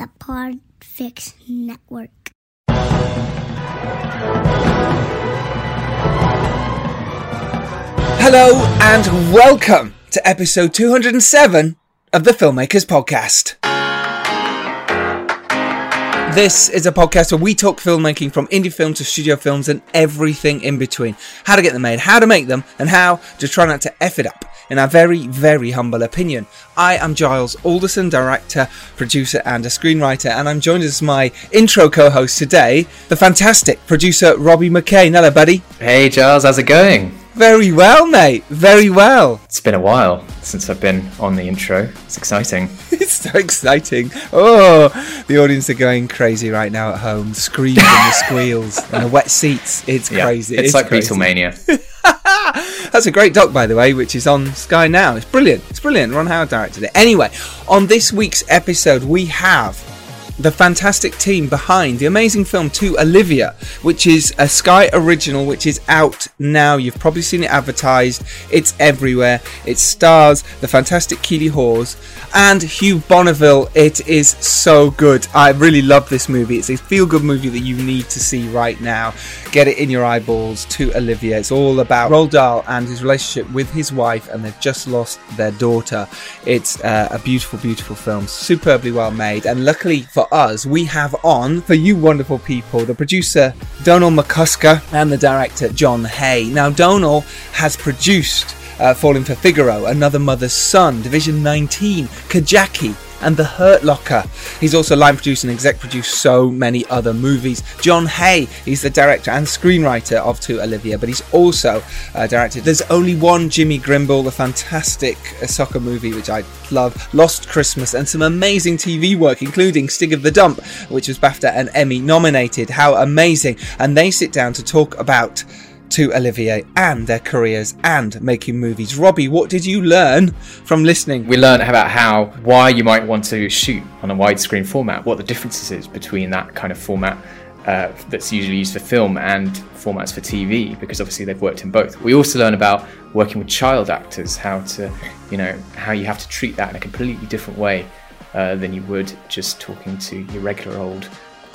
The Podfix Network. Hello and welcome to episode 207 of the Filmmakers Podcast. This is a podcast where we talk filmmaking from indie films to studio films and everything in between. How to get them made, how to make them, and how to try not to F it up, in our very, very humble opinion. I am Giles Alderson, director, producer, and a screenwriter, and I'm joined as my intro co host today, the fantastic producer Robbie McCain. Hello, buddy. Hey Giles, how's it going? Very well, mate. Very well. It's been a while since I've been on the intro. It's exciting. It's so exciting. Oh, the audience are going crazy right now at home. And the squeals and the wet seats. It's Yeah, crazy. It's, like crazy. Beatlemania. That's a great doc, by the way, which is on Sky now. It's brilliant. It's brilliant. Ron Howard directed it. Anyway, on this week's episode, we have the fantastic team behind the amazing film To Olivia, which is a Sky original, which is out now. You've probably seen it advertised. It's everywhere. It stars the fantastic Keeley Hawes and Hugh Bonneville. It is so good. I really love this movie. It's a feel-good movie that you need to see right now. Get it in your eyeballs. To Olivia. It's all about Roald Dahl and his relationship with his wife, and they've just lost their daughter. It's uh, a beautiful, beautiful film, superbly well made, and luckily for us, we have on for you wonderful people the producer Donall McCusker and the director John Hay. Now, Donall has produced uh, Falling for Figaro, Another Mother's Son, Division 19, Kajaki, and The Hurt Locker. He's also line produced and exec produced so many other movies. John Hay, he's the director and screenwriter of To Olivia, but he's also uh, directed There's Only One Jimmy Grimble, the fantastic uh, soccer movie which I love, Lost Christmas, and some amazing TV work, including Stig of the Dump, which was BAFTA and Emmy nominated. How amazing! And they sit down to talk about to Olivia and their careers and making movies. Robbie, what did you learn from listening? We learned about how why you might want to shoot on a widescreen format, what the differences is between that kind of format uh, that's usually used for film and formats for TV, because obviously they've worked in both. We also learn about working with child actors, how to, you know, how you have to treat that in a completely different way uh, than you would just talking to your regular old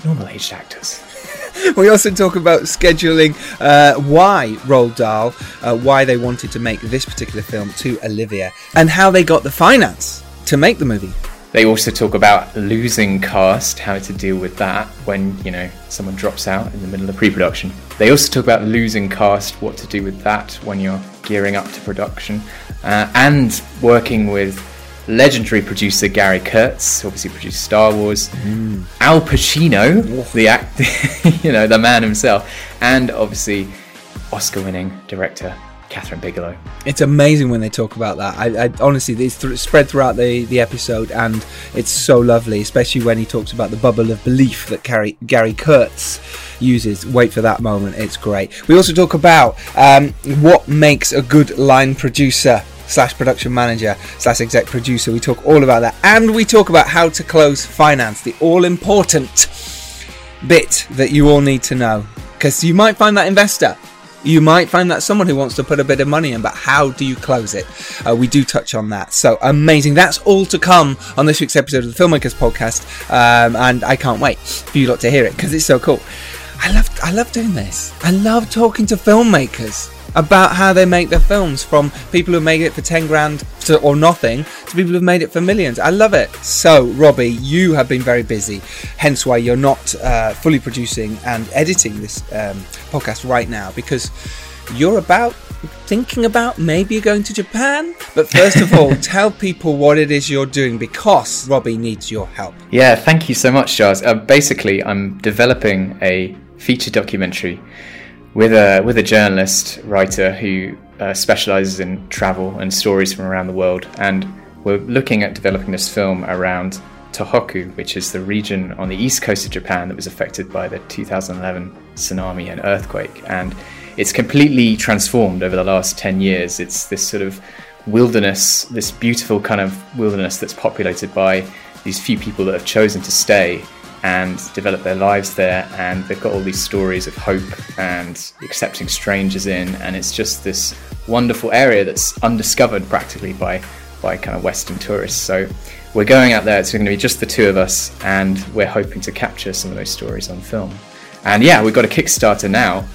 normal aged actors. we also talk about scheduling, uh, why Roald Dahl, uh, why they wanted to make this particular film to Olivia, and how they got the finance to make the movie. They also talk about losing cast, how to deal with that when, you know, someone drops out in the middle of pre-production. They also talk about losing cast, what to do with that when you're gearing up to production, uh, and working with legendary producer Gary Kurtz, obviously produced Star Wars, Al Pacino, the act, you know, the man himself, and obviously Oscar-winning director Kathryn Bigelow. It's amazing when they talk about that. I, I honestly, it's th- spread throughout the, the episode, and it's so lovely, especially when he talks about the bubble of belief that Gary, Gary Kurtz uses. Wait for that moment; it's great. We also talk about um, what makes a good line producer slash production manager slash exec producer. We talk all about that, and we talk about how to close finance, the all important bit that you all need to know, because you might find that investor you might find that someone who wants to put a bit of money in, but how do you close it? Uh, we do touch on that. So amazing. That's all to come on this week's episode of the Filmmakers Podcast. Um, and I can't wait for you lot to hear it because it's so cool. I love, I love doing this. I love talking to filmmakers about how they make their films from people who made it for 10 grand to, or nothing to people who've made it for millions. I love it. So, Robbie, you have been very busy, hence why you're not uh, fully producing and editing this um, podcast right now because you're about thinking about maybe you're going to Japan. But first of all, tell people what it is you're doing because Robbie needs your help. Yeah, thank you so much, Charles. Uh, basically, I'm developing a feature documentary with a with a journalist writer who uh, specializes in travel and stories from around the world, and we're looking at developing this film around Tohoku, which is the region on the east coast of Japan that was affected by the 2011 tsunami and earthquake. And it's completely transformed over the last 10 years. It's this sort of wilderness, this beautiful kind of wilderness that's populated by these few people that have chosen to stay and develop their lives there. And they've got all these stories of hope and accepting strangers in. And it's just this wonderful area that's undiscovered practically by, by kind of Western tourists. So we're going out there. It's going to be just the two of us, and we're hoping to capture some of those stories on film. And yeah, we've got a Kickstarter now.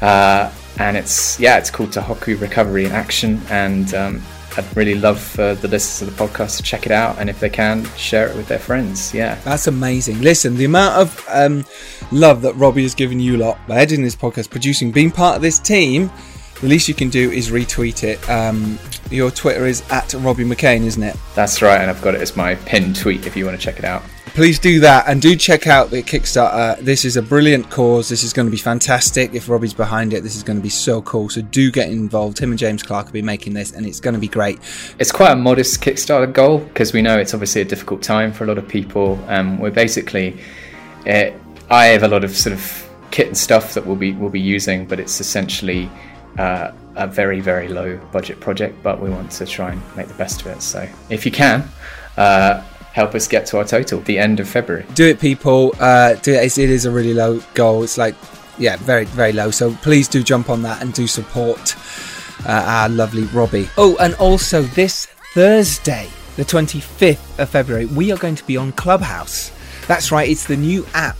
Uh, and it's yeah, it's called Tohoku Recovery in Action, and um, I'd really love for the listeners of the podcast to check it out, and if they can, share it with their friends. Yeah, that's amazing. Listen, the amount of um, love that Robbie has given you lot by editing this podcast, producing, being part of this team. The least you can do is retweet it. Um, your Twitter is at Robbie McCain, isn't it? That's right, and I've got it as my pinned tweet if you want to check it out please do that and do check out the Kickstarter. This is a brilliant cause. This is going to be fantastic. If Robbie's behind it, this is going to be so cool. So do get involved. Tim and James Clark will be making this, and it's going to be great. It's quite a modest Kickstarter goal because we know it's obviously a difficult time for a lot of people. Um, we're basically, uh, I have a lot of sort of kit and stuff that we'll be we'll be using, but it's essentially. Uh, a very very low budget project, but we want to try and make the best of it. So if you can, uh, help us get to our total the end of February. Do it, people. Uh, do it. It is a really low goal. It's like, yeah, very, very low. So please do jump on that and do support uh, our lovely Robbie. Oh, and also this Thursday, the 25th of February, we are going to be on Clubhouse. That's right, it's the new app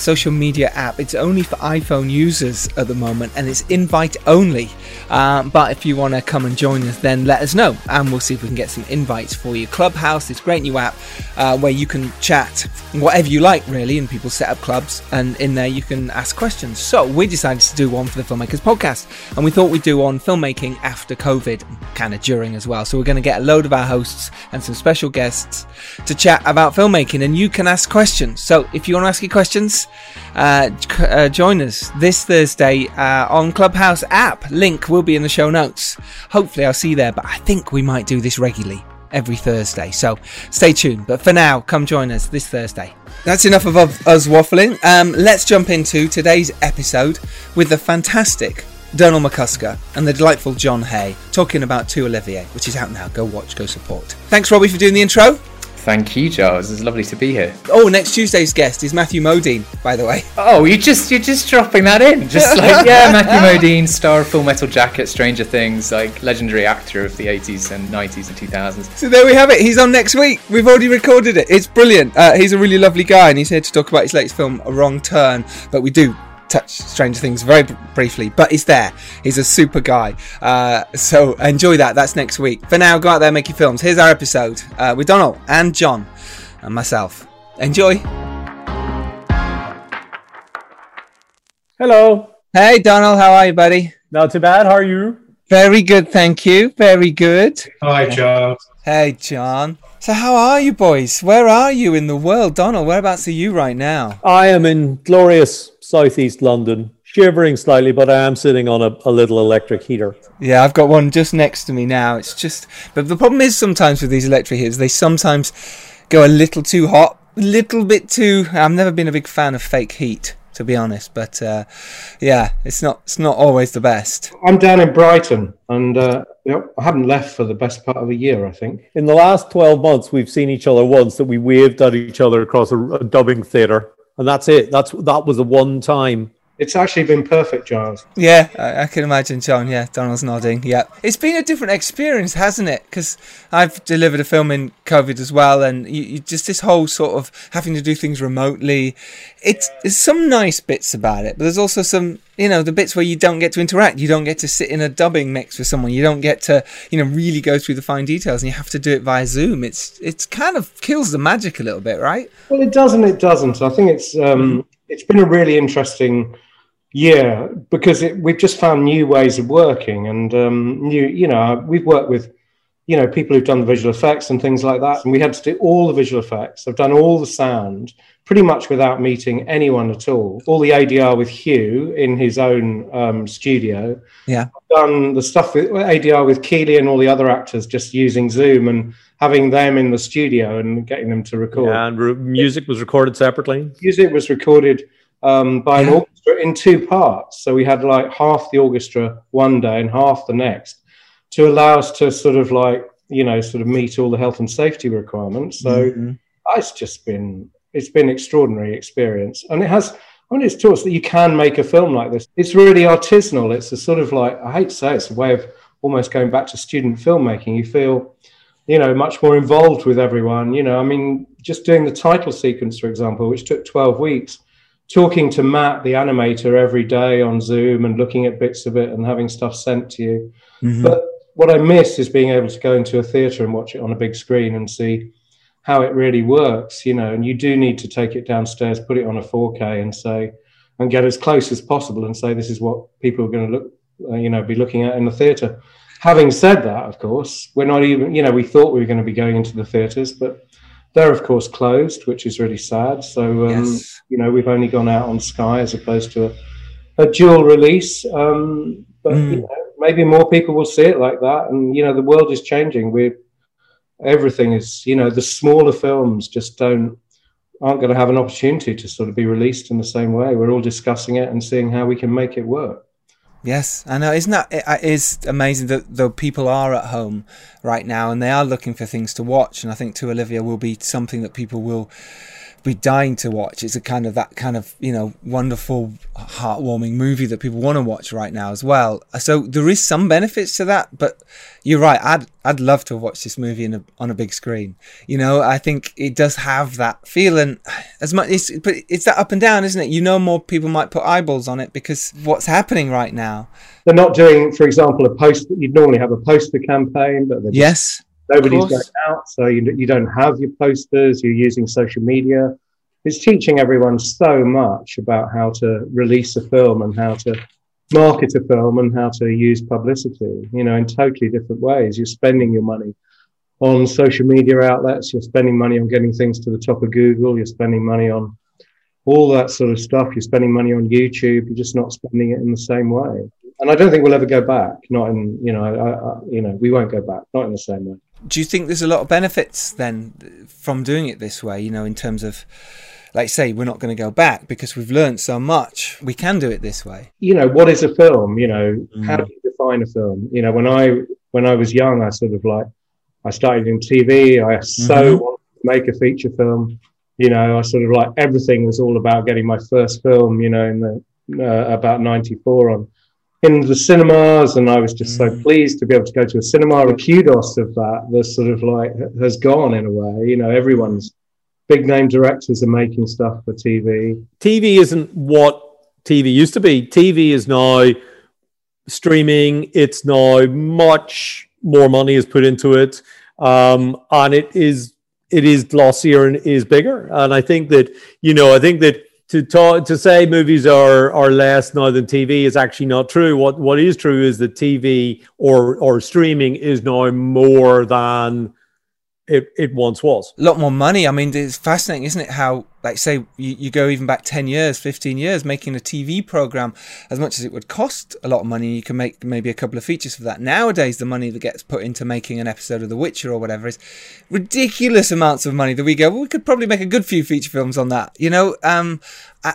social media app. It's only for iPhone users at the moment and it's invite only. Um, but if you want to come and join us, then let us know and we'll see if we can get some invites for you. Clubhouse, this great new app uh, where you can chat whatever you like, really, and people set up clubs and in there you can ask questions. So we decided to do one for the Filmmakers Podcast and we thought we'd do on filmmaking after COVID, kind of during as well. So we're going to get a load of our hosts and some special guests to chat about filmmaking and you can ask questions. So if you want to ask your questions, uh, uh, join us this Thursday uh, on Clubhouse app. Link will be in the show notes. Hopefully, I'll see you there, but I think we might do this regularly every Thursday. So stay tuned. But for now, come join us this Thursday. That's enough of us waffling. Um, let's jump into today's episode with the fantastic Donald McCusker and the delightful John Hay talking about To Olivia, which is out now. Go watch, go support. Thanks, Robbie, for doing the intro. Thank you, Giles. It's lovely to be here. Oh, next Tuesday's guest is Matthew Modine, by the way. Oh, you just you're just dropping that in, just like yeah, Matthew Modine, star of Full Metal Jacket, Stranger Things, like legendary actor of the 80s and 90s and 2000s. So there we have it. He's on next week. We've already recorded it. It's brilliant. Uh, he's a really lovely guy, and he's here to talk about his latest film, A Wrong Turn. But we do touch Stranger Things very briefly, but he's there. He's a super guy. Uh, so enjoy that. That's next week. For now, go out there, make your films. Here's our episode uh, with Donald and John and myself. Enjoy. Hello. Hey, Donald. How are you, buddy? Not too bad. How are you? Very good, thank you. Very good. Hi, John. Hey, John. So, how are you, boys? Where are you in the world, Donald? Whereabouts are you right now? I am in glorious southeast London, shivering slightly, but I am sitting on a, a, little electric heater. Yeah, I've got one just next to me now. It's just, but the problem is sometimes with these electric heaters, they sometimes go a little too hot, a little bit too. I've never been a big fan of fake heat to be honest. But uh, yeah, it's not it's not always the best. I'm down in Brighton, and uh, yep, I haven't left for the best part of a year. I think in the last twelve months we've seen each other once that we waved at each other across a, a dubbing theatre, and that's it. That's that was the one time it's actually been perfect, Giles. Yeah, I, I, can imagine, John. Yeah, Donald's nodding. Yeah, it's been a different experience, hasn't it? Because I've delivered a film in COVID as well, and you, you, just this whole sort of having to do things remotely. It's there's some nice bits about it, but there's also some, you know, the bits where you don't get to interact. You don't get to sit in a dubbing mix with someone. You don't get to, you know, really go through the fine details, and you have to do it via Zoom. It's it's kind of kills the magic a little bit, right? Well, it doesn't. It doesn't. I think it's um, it's been a really interesting yeah, because it, we've just found new ways of working, and um, new, you know, we've worked with you know, people who've done the visual effects and things like that. And we had to do all the visual effects. I've done all the sound pretty much without meeting anyone at all. All the ADR with Hugh in his own um, studio. Yeah. I've done the stuff with ADR with Keeley and all the other actors just using Zoom and having them in the studio and getting them to record. Yeah, and re- music was recorded separately. Music was recorded um, by an In two parts. So we had like half the orchestra one day and half the next to allow us to sort of like, you know, sort of meet all the health and safety requirements. So Mhm. it's just been, it's been extraordinary experience. And it has, I mean, it's taught us that you can make a film like this. It's really artisanal. It's a sort of like, I hate to say it's a way of almost going back to student filmmaking. You feel, you know, much more involved with everyone. You know, I mean, just doing the title sequence, for example, which took 12 weeks, talking to Matt, the animator, every day on Zoom and looking at bits of it and having stuff sent to you. Mhm. But what I miss is being able to go into a theatre and watch it on a big screen and see how it really works, you know. And you do need to take it downstairs, put it on a 4K, and say, and get as close as possible and say, this is what people are going to look, uh, you know, be looking at in the theatre. Having said that, of course, we're not even, you know, we thought we were going to be going into the theatres, but they're of course closed, which is really sad. So, um, Yes. you know, we've only gone out on Sky as opposed to a, a dual release. Um, but Mm. you know, maybe more people will see it like that. And you know, the world is changing. We everything is, you know, the smaller films just don't aren't going to have an opportunity to sort of be released in the same way. We're all discussing it and seeing how we can make it work. Yes, I know. Isn't that it is amazing that though people are at home right now and they are looking for things to watch, and I think to Olivia will be something that people will be dying to watch. It's a kind of that kind of you know wonderful, heartwarming movie that people want to watch right now as well. So there is some benefits to that, but you're right. I'd I'd love to watch this movie in a, on a big screen. You know, I think it does have that feeling as much. It's, but it's that up and down, isn't it? You know, more people might put eyeballs on it because what's happening right now. They're not doing, for example, a post. That you'd normally have a poster campaign, but they're just Yes. Nobody's going out, so you, you don't have your posters. You're using social media. It's teaching everyone so much about how to release a film and how to market a film and how to use publicity. You know, in totally different ways. You're spending your money on social media outlets. You're spending money on getting things to the top of Google. You're spending money on all that sort of stuff. You're spending money on YouTube. You're just not spending it in the same way. And I don't think we'll ever go back. Not in, you know, I, I, you know, we won't go back. Not in the same way. Do you think there's a lot of benefits then from doing it this way? You know, in terms of, like, say, we're not going to go back because we've learned so much. We can do it this way. you know what is a film you know how Mm. do you define a film you know when i when i was young i sort of like i started in tv i so Mhm. wanted to make a feature film you know i sort of like everything was all about getting my first film you know in the uh, about 94 on in the cinemas and i was just so Mm. pleased to be able to go to a cinema the kudos of that the sort of like has gone in a way you know everyone's big name directors are making stuff for tv TV isn't what TV used to be. TV is now streaming. It's now much more money is put into it, um, and it is it is glossier and is bigger. And I think that you know, I think that to talk, to say movies are are less now than TV is actually not true. What what is true is that TV or or streaming is now more than it, it once was. A lot more money. I mean, it's fascinating, isn't it? How, like, say, you, you go even back 10 years, 15 years, making a TV program, as much as it would cost a lot of money, you can make maybe a couple of features for that. Nowadays, the money that gets put into making an episode of The Witcher or whatever is ridiculous amounts of money that we go, well, we could probably make a good few feature films on that, you know? Um,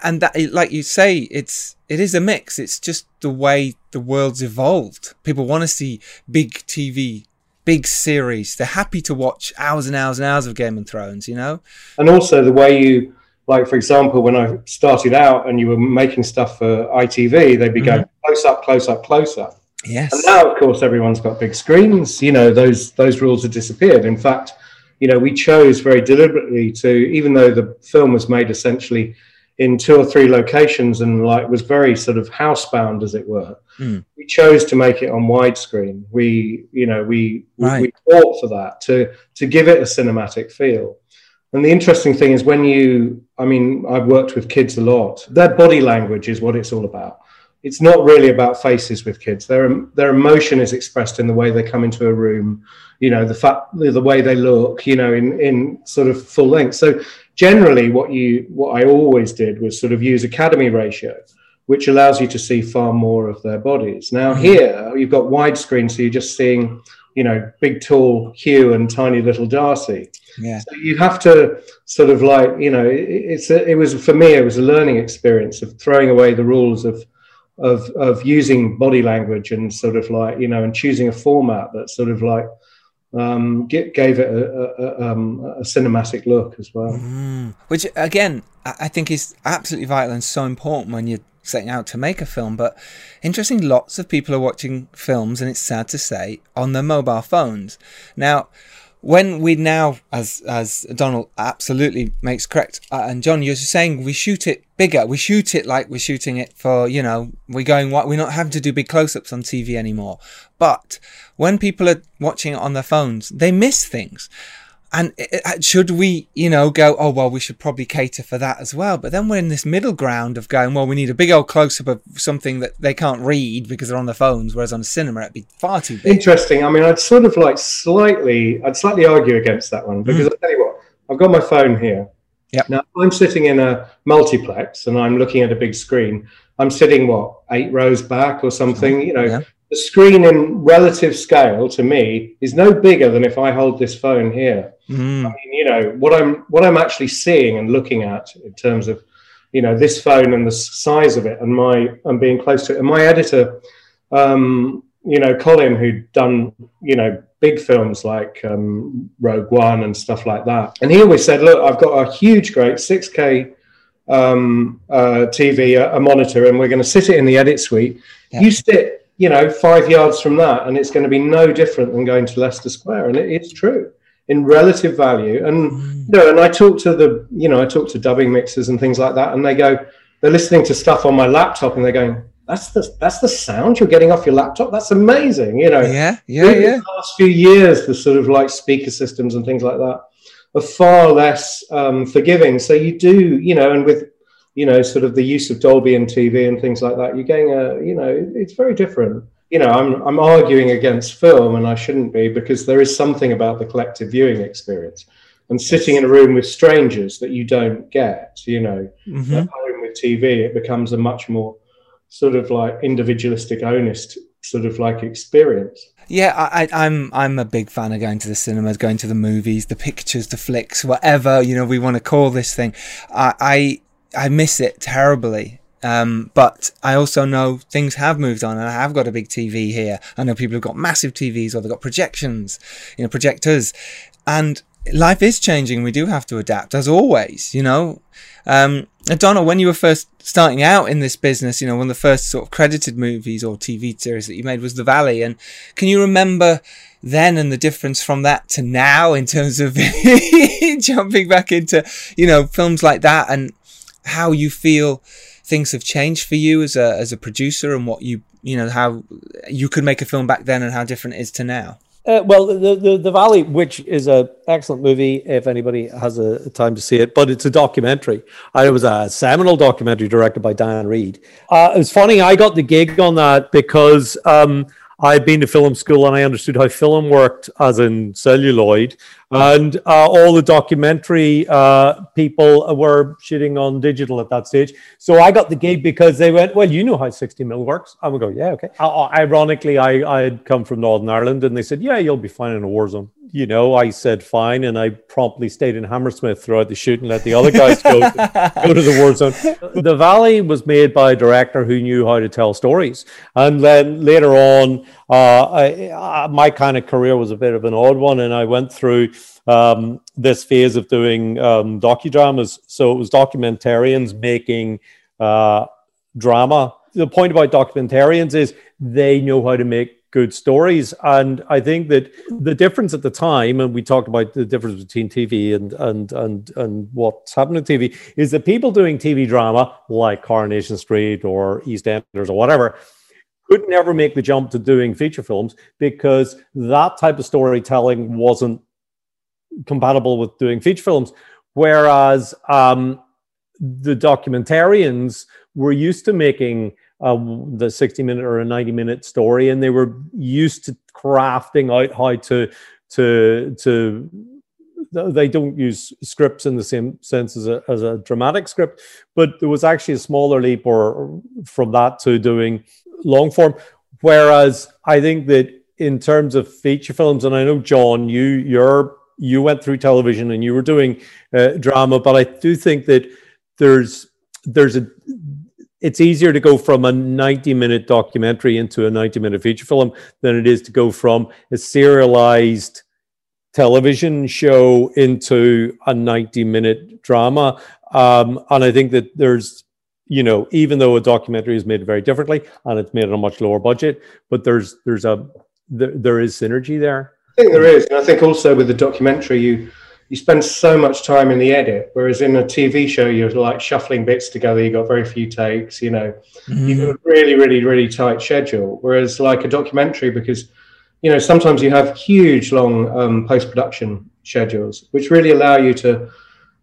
and that, like you say, it's, it is a mix. It's just the way the world's evolved. People want to see big TV big series. They're happy to watch hours and hours and hours of Game of Thrones, you know? and also the way you like for example when i started out and you were making stuff for itv they'd be going mm-hmm. close up close up close up Yes. and now of course everyone's got big screens you know those those rules have disappeared in fact you know we chose very deliberately to even though the film was made essentially in two or three locations and like was very sort of housebound as it were Mm. we chose to make it on widescreen we you know we Right. we fought for that to to give it a cinematic feel and the interesting thing is when you i mean i've worked with kids a lot their body language is what it's all about it's not really about faces with kids. Their their emotion is expressed in the way they come into a room, you know, the fact the way they look, you know, in in sort of full length. So generally, what you what I always did was sort of use academy ratio, which allows you to see far more of their bodies. Now mm-hmm. here you've got widescreen, so you're just seeing, you know, big tall Hugh and tiny little Darcy. Yeah. So you have to sort of like, you know, it, it's a, it was for me, it was a learning experience of throwing away the rules of of of using body language and sort of like you know and choosing a format that sort of like um, gave it a, a, um, a, cinematic look as well. Mm. Which again, I think is absolutely vital and so important when you're setting out to make a film. But interesting, lots of people are watching films, and it's sad to say, on their mobile phones. Now, when we now, as as Donald absolutely makes correct, uh, and John, you're saying we shoot it bigger. We shoot it like we're shooting it for you know we're going what we're not having to do big close-ups on TV anymore. But when people are watching it on their phones, they miss things. And should we, you know, go, oh, well, we should probably cater for that as well. But then we're in this middle ground of going, well, we need a big old close up of something that they can't read because they're on their phones, whereas on a cinema, it'd be far too big. Interesting. I mean, I'd sort of like slightly, I'd slightly argue against that one because mm. I'll tell you what, I've got my phone here. Yep. Now, I'm sitting in a multiplex and I'm looking at a big screen. I'm sitting, what, eight rows back or something, you know, yeah the screen in relative scale to me is no bigger than if I hold this phone here. Mm. I mean, you know, what I'm what I'm actually seeing and looking at in terms of, you know, this phone and the size of it and my and being close to it. And my editor, um, you know, Colin, who'd done, you know, big films like um, Rogue One and stuff like that. And he always said, look, I've got a huge, great 6K um, uh, TV, a, a, monitor, and we're going to sit it in the edit suite. Yeah. You sit you know, five yards from that, and it's going to be no different than going to Leicester Square. And it, it's true in relative value. And you know, and I talk to the, you know, I talk to dubbing mixers and things like that, and they go, they're listening to stuff on my laptop, and they're going, that's the that's the sound you're getting off your laptop. That's amazing. You know, yeah, yeah, yeah. The last few years, the sort of like speaker systems and things like that are far less um, forgiving. So you do, you know, and with you know, sort of the use of Dolby and TV and things like that, you're getting a, you know, it's very different. You know, I'm I'm arguing against film, and I shouldn't be because there is something about the collective viewing experience and sitting in a room with strangers that you don't get. You know, mm-hmm. at home with TV, it becomes a much more sort of like individualistic, honest sort of like experience. Yeah, I, I'm I'm a big fan of going to the cinemas, going to the movies, the pictures, the flicks, whatever you know we want to call this thing. I, I I miss it terribly. Um, but I also know things have moved on and I have got a big TV here. I know people have got massive TVs or they've got projections, you know, projectors. And life is changing. We do have to adapt as always, you know. Um, Donna, when you were first starting out in this business, you know, one of the first sort of credited movies or TV series that you made was The Valley. And can you remember then and the difference from that to now in terms of jumping back into, you know, films like that and how you feel things have changed for you as a as a producer and what you you know how you could make a film back then and how different it is to now. Uh, well, the, the, the Valley, which is a excellent movie, if anybody has a time to see it, but it's a documentary. And it was a seminal documentary directed by Dan Reed. Uh, it was funny. I got the gig on that because um, I'd been to film school and I understood how film worked, as in celluloid and uh, all the documentary uh, people were shooting on digital at that stage. So I got the gig because they went, "Well, you know how 60 mil works." I would go, "Yeah, okay." Uh, ironically, I I had come from Northern Ireland, and they said, "Yeah, you'll be fine in a war zone." You know, I said fine, and I promptly stayed in Hammersmith throughout the shoot and let the other guys go to, go to the war zone. The Valley was made by a director who knew how to tell stories, and then later on, uh, I, uh, my kind of career was a bit of an odd one, and I went through um, this phase of doing um, docudramas. So it was documentarians making uh, drama. The point about documentarians is they know how to make good stories. And I think that the difference at the time, and we talked about the difference between TV and and and and what's happening to TV, is that people doing TV drama like Coronation Street or EastEnders or whatever could never make the jump to doing feature films because that type of storytelling wasn't compatible with doing feature films. Whereas um, the documentarians were used to making um, the 60 minute or a 90 minute story and they were used to crafting out how to to to they don't use scripts in the same sense as a, as a dramatic script but there was actually a smaller leap or from that to doing long form. Whereas i think that in terms of feature films and i know john you you're you went through television and you were doing uh, drama but i do think that there's there's a it's easier to go from a 90 minute documentary into a 90 minute feature film than it is to go from a serialized television show into a 90 minute drama. Um, and I think that there's, you know, even though a documentary is made very differently and it's made on a much lower budget, but there's there's a there, there is synergy there. I think there is, and I think also with the documentary, you you spend so much time in the edit, whereas in a TV show you're like shuffling bits together. You got very few takes, you know. Mm-hmm. You got a really, really, really tight schedule. Whereas like a documentary, because you know sometimes you have huge, long um, post production schedules, which really allow you to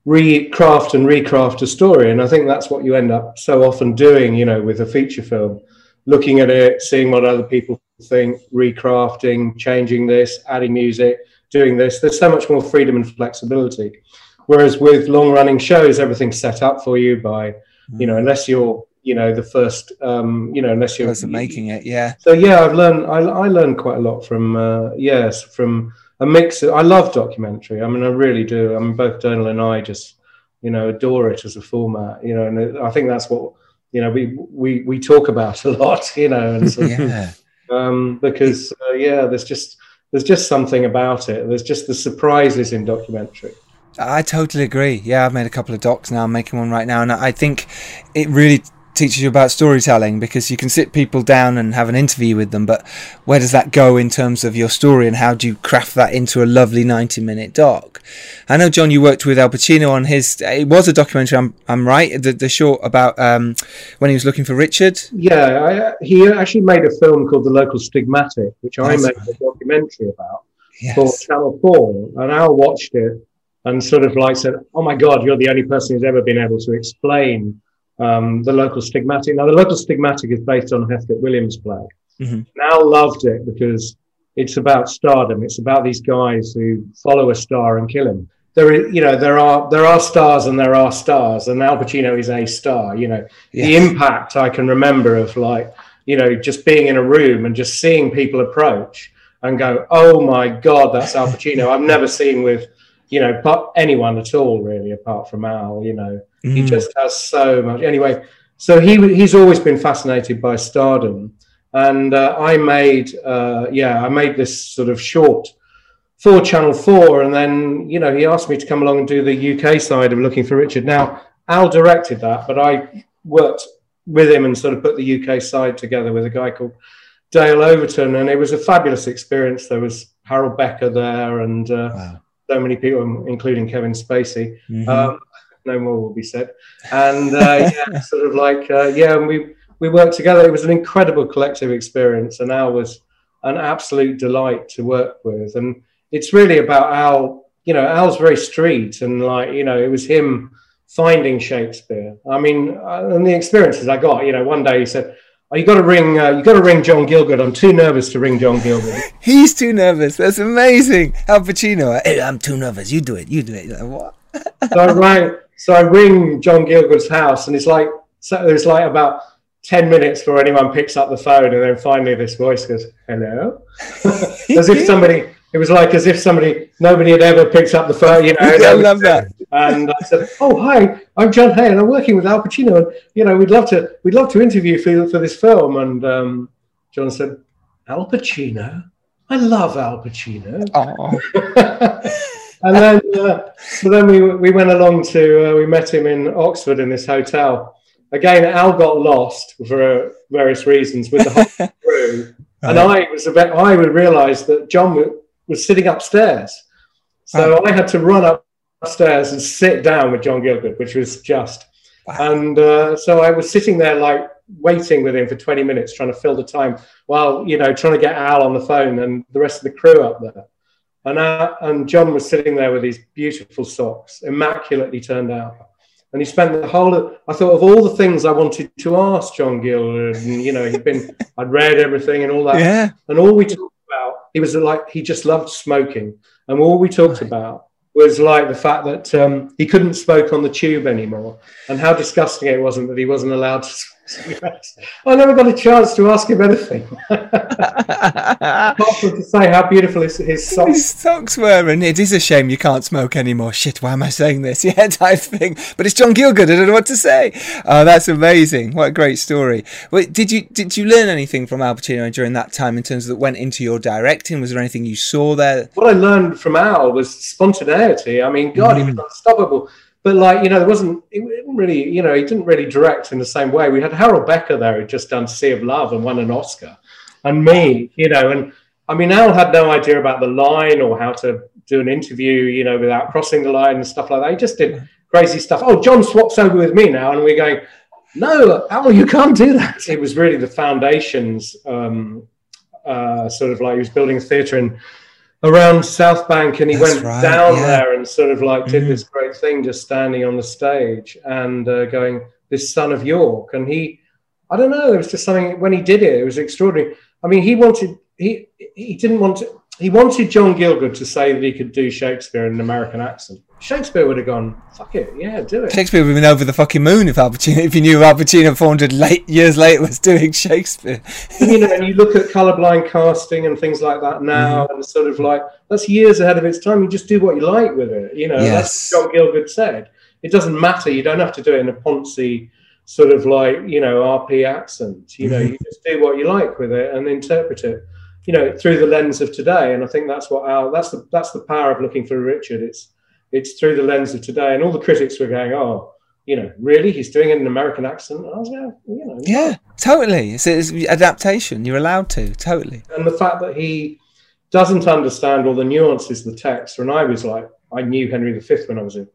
recraft and recraft a story. And I think that's what you end up so often doing, you know, with a feature film, looking at it, seeing what other people think, recrafting, changing this, adding music doing this. There's so much more freedom and flexibility. Whereas with long running shows, everything's set up for you by, you know, unless you're, you know, the first, um, you know, unless you're person making it. Yeah. So yeah, I've learned, I, I learned quite a lot from, uh, yes, from a mix. Of, I love documentary. I mean, I really do. I mean, both Donall and I just, you know, adore it as a format, you know, and I think that's what, you know, we, we, we talk about a lot, you know, and so, yeah. um, because, uh, yeah, there's just, there's just something about it. There's just the surprises in documentary. I totally agree. Yeah, I've made a couple of docs now. I'm making one right now, and I think it really teaches you about storytelling because you can sit people down and have an interview with them, but where does that go in terms of your story and how do you craft that into a lovely 90 minute doc? I know, John, you worked with Al Pacino on his, it was a documentary, I'm, I'm right, the, the short about um, when he was looking for Richard? Yeah, I, he actually made a film called The Local Stigmatic, which I made documentary about yes. for Channel 4, and Al watched it and sort of like said, oh my God, you're the only person who's ever been able to explain um, the local stigmatic. Now, the local stigmatic is based on Heathcote Williams' play. Mm-hmm. Now loved it because it's about stardom. It's about these guys who follow a star and kill him. There is, you know, there are there are stars and there are stars, and Al Pacino is a star. You know, yes. the impact I can remember of like, you know, just being in a room and just seeing people approach and go, "Oh my God, that's Al Pacino." I've never seen with, you know, but anyone at all really, apart from Al. You know, Mm. He just has so much. Anyway, so he he's always been fascinated by stardom, and uh, I made uh, yeah I made this sort of short for Channel Four, and then you know he asked me to come along and do the UK side of Looking for Richard. Now Al directed that, but I worked with him and sort of put the UK side together with a guy called Dale Overton, and it was a fabulous experience. There was Harold Becker there, and uh, wow. so many people, including Kevin Spacey. Mm-hmm. Um, no more will be said. And uh, yeah, sort of like uh, yeah, and we we worked together. It was an incredible collective experience, and Al was an absolute delight to work with. And it's really about Al. You know, Al's very street, and like you know, it was him finding Shakespeare. I mean, uh, and the experiences I got. You know, one day he said. Oh, you got to ring. Uh, you got to ring John Gielgud. I'm too nervous to ring John Gielgud. He's too nervous. That's amazing. Al Pacino. Hey, I'm too nervous. You do it. You do it. Like, what? so I rang. So I ring John Gielgud's house, and it's like so it's like about ten minutes before anyone picks up the phone, and then finally this voice goes, "Hello," as if somebody. It was like as if somebody nobody had ever picked up the phone. You know, I love that. And I said, "Oh, hi, I'm John Hay, and I'm working with Al Pacino, and you know, we'd love to we'd love to interview for for this film." And um, John said, "Al Pacino." I love Al Pacino. and then uh, so then we we went along to uh, we met him in Oxford in this hotel. Again, Al got lost for uh, various reasons with the whole crew, and I was a bit. I would realise that John was sitting upstairs, so I had to run upstairs and sit down with John Gielgud, which was just. Wow. And uh, so I was sitting there like waiting with him for 20 minutes, trying to fill the time while you know trying to get Al on the phone and the rest of the crew up there. And, uh, and John was sitting there with these beautiful socks, immaculately turned out. And he spent the whole. Of, I thought of all the things I wanted to ask John Gielgud, and you know, he'd been. I'd read everything and all that. Yeah. And all we talked about, he was like he just loved smoking, and all we talked about was like the fact that um, he couldn't smoke on the tube anymore, and how disgusting it wasn't that he wasn't allowed to. I never got a chance to ask him anything. Apart from to say how beautiful his, his His socks. socks were, and it is a shame you can't smoke anymore. Shit, why am I saying this? Yeah, type thing. But it's John Gielgud. I don't know what to say. Oh, that's amazing. What a great story. Wait, did you did you learn anything from Al Pacino during that time in terms of that went into your directing? Was there anything you saw there? What I learned from Al was spontaneity. I mean, God, he was mm. unstoppable. But like, you know, there wasn't. It didn't really, you know, he didn't really direct in the same way. We had Harold Becker there who'd just done Sea of Love and won an Oscar, and me, you know, and I mean, Al had no idea about the line or how to do an interview, you know, without crossing the line and stuff like that. He just did crazy stuff. Oh, John swaps over with me now, and we're going, no, Al, you can't do that. It was really the foundations, um, uh, sort of like he was building a theatre in around South Bank, and he That's went right, down yeah. there and sort of like did Mhm. this great thing, just standing on the stage and uh, going, "This son of York," and he, I don't know, there was just something when he did it, it was extraordinary. I mean, he wanted he he didn't want to. He wanted John Gielgud to say that he could do Shakespeare in an American accent. Shakespeare would have gone, "Fuck it, yeah, do it." Shakespeare would have been over the fucking moon if Al Pacino, if you knew Al Pacino 400 late, years later was doing Shakespeare. you know, and you look at colorblind casting and things like that now, Mm-hmm. and it's sort of like that's years ahead of its time. You just do what you like with it. You know, Yes. that's what John Gielgud said. It doesn't matter. You don't have to do it in a poncy sort of like you know RP accent. You know, Mm-hmm. you just do what you like with it and interpret it. You know, through the lens of today. And I think that's what our that's the that's the power of looking for Richard. It's it's through the lens of today. And all the critics were going, oh. You know, really? He's doing it in an American accent. I was, yeah, you know, Yeah, totally. It's, it's adaptation. You're allowed to, totally. and the fact that he doesn't understand all the nuances of the text. And I was like, I knew Henry V when I was in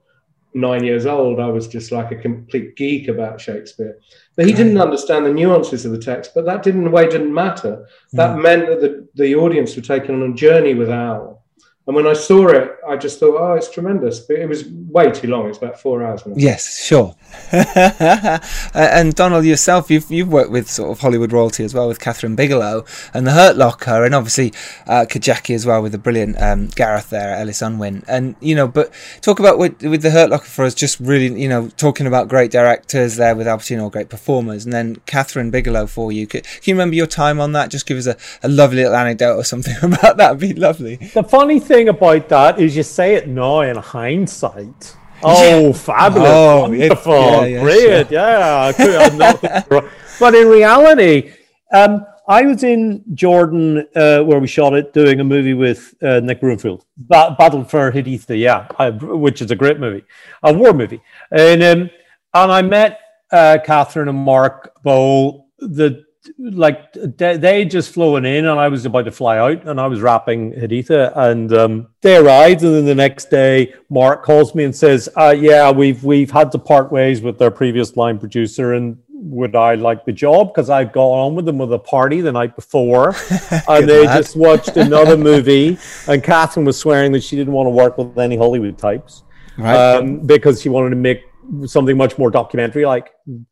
nine years old. I was just like a complete geek about Shakespeare. But he didn't understand the nuances of the text. But that didn't in a way didn't matter. That hmm. meant that the, the audience were taken on a journey with Al. And when I saw it, I just thought, oh, it's tremendous. But it was way too long. It's about four hours. When Yes, sure. And Donald, yourself, you've you've worked with sort of Hollywood royalty as well with Kathryn Bigelow and The Hurt Locker, and obviously uh, Kajaki as well with the brilliant um, Gareth there, Ellis Unwin, and you know. But talk about with, with The Hurt Locker for us, just really you know talking about great directors there with Al Pacino, great performers, and then Kathryn Bigelow for you. Can, can you remember your time on that? Just give us a, a lovely little anecdote or something about that. Would be lovely. The funny thing about that is you say it now in hindsight. Oh, fabulous. Oh, wonderful. yeah, yeah, Great. Yeah. I could nothing- but in reality, um, I was in Jordan uh, where we shot it doing a movie with uh, Nick Broomfield, ba- Battle for Haditha, yeah, I, which is a great movie, a war movie. And, um, and I met uh, Kathryn and Mark Boal. The like they, they just flown in and I was about to fly out and I was wrapping Haditha and um, they arrived and then the next day Mark calls me and says, uh, yeah, we've we've had to part ways with their previous line producer and would I like the job because I'd gone on with them with a party the night before and they lad. just watched another movie and Kathryn was swearing that she didn't want to work with any Hollywood types Right. um, because she wanted to make something much more documentary, like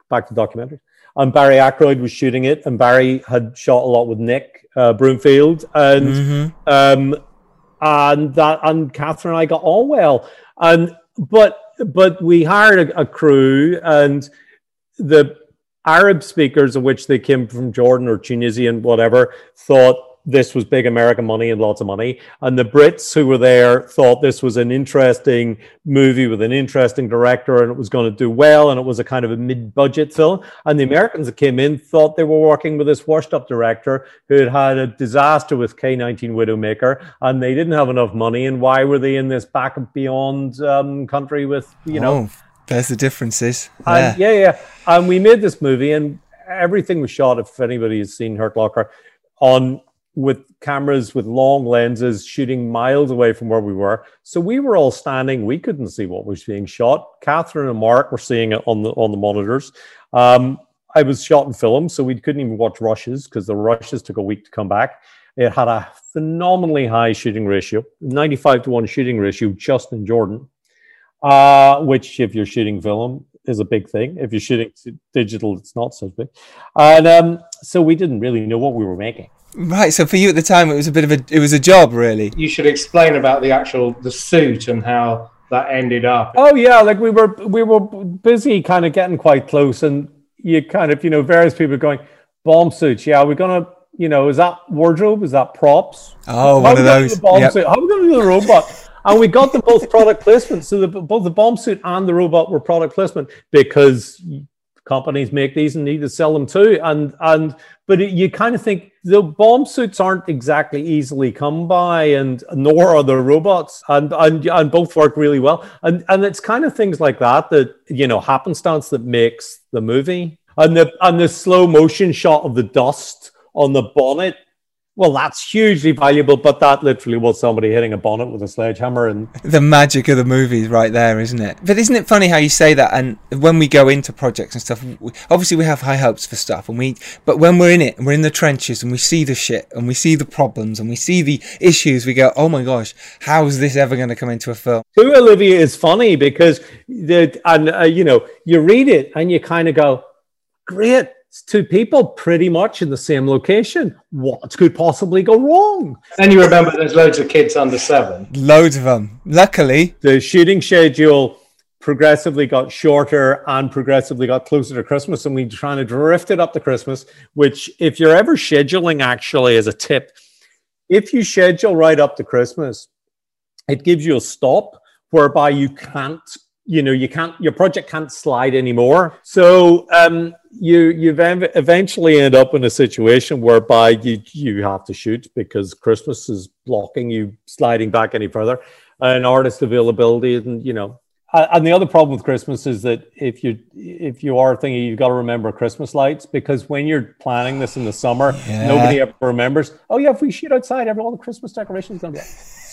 back to documentaries. And Barry Ackroyd was shooting it, and Barry had shot a lot with Nick uh, Broomfield, and Mm-hmm. um, and that and Kathryn and I got on well, and but but we hired a, a crew, and the Arab speakers, of which they came from Jordan or Tunisian, whatever, thought this was big American money and lots of money. And the Brits who were there thought this was an interesting movie with an interesting director and it was going to do well. And it was a kind of a mid budget film. And the Americans that came in thought they were working with this washed up director who had had a disaster with K 19 Widowmaker and they didn't have enough money. And why were they in this back and beyond um, country with, you know, oh, there's the differences. and yeah, yeah. And we made this movie, and everything was shot. If anybody has seen Hurt Locker, on with cameras with long lenses, shooting miles away from where we were. So we were all standing. We couldn't see what was being shot. Kathryn and Mark were seeing it on the on the monitors. Um, I was shot in film, so we couldn't even watch rushes because the rushes took a week to come back. It had a phenomenally high shooting ratio, 95 to 1 shooting ratio just in Jordan uh, which if you're shooting film is a big thing. If you're shooting digital, it's not so big. And um, so we didn't really know what we were making. Right. So for you at the time, it was a bit of a it was a job, really. You should explain about the actual the suit and how that ended up. Oh yeah, like we were we were busy, kind of getting quite close, and you kind of you know various people going bomb suits. Yeah, we're gonna you know is that wardrobe? Is that props? Oh, How one of those. Bomb yep. suit? How are we gonna do the robot? and we got them both product placement. So the, both the bomb suit and the robot were product placement because companies make these and need to sell them too. And and but it, you kind of think the bomb suits aren't exactly easily come by, and nor are the robots, and and and both work really well. And and it's kind of things like that that you know happenstance that makes the movie. And the and the slow motion shot of the dust on the bonnet well, that's hugely valuable, but that literally was somebody hitting a bonnet with a sledgehammer and the magic of the movies right there, isn't it? But isn't it funny how you say that? And when we go into projects and stuff, we, obviously we have high hopes for stuff, and we, but when we're in it and we're in the trenches and we see the shit and we see the problems and we see the issues, we go, oh my gosh, how is this ever going to come into a film? To Olivia is funny because the and uh, you know you read it and you kind of go, great it's two people pretty much in the same location. What could possibly go wrong? And you remember there's loads of kids under seven. Loads of them. Luckily, the shooting schedule progressively got shorter and progressively got closer to Christmas, and we trying to drift it up to Christmas. Which, if you're ever scheduling, actually, as a tip, if you schedule right up to Christmas, it gives you a stop whereby you can't you know you can't your project can't slide anymore so um, you you eventually end up in a situation whereby you you have to shoot because christmas is blocking you sliding back any further and artist availability and you know and the other problem with Christmas is that if you if you are thinking you've got to remember Christmas lights because when you're planning this in the summer, yeah. nobody ever remembers. Oh yeah, if we shoot outside, every all the Christmas decorations gonna be.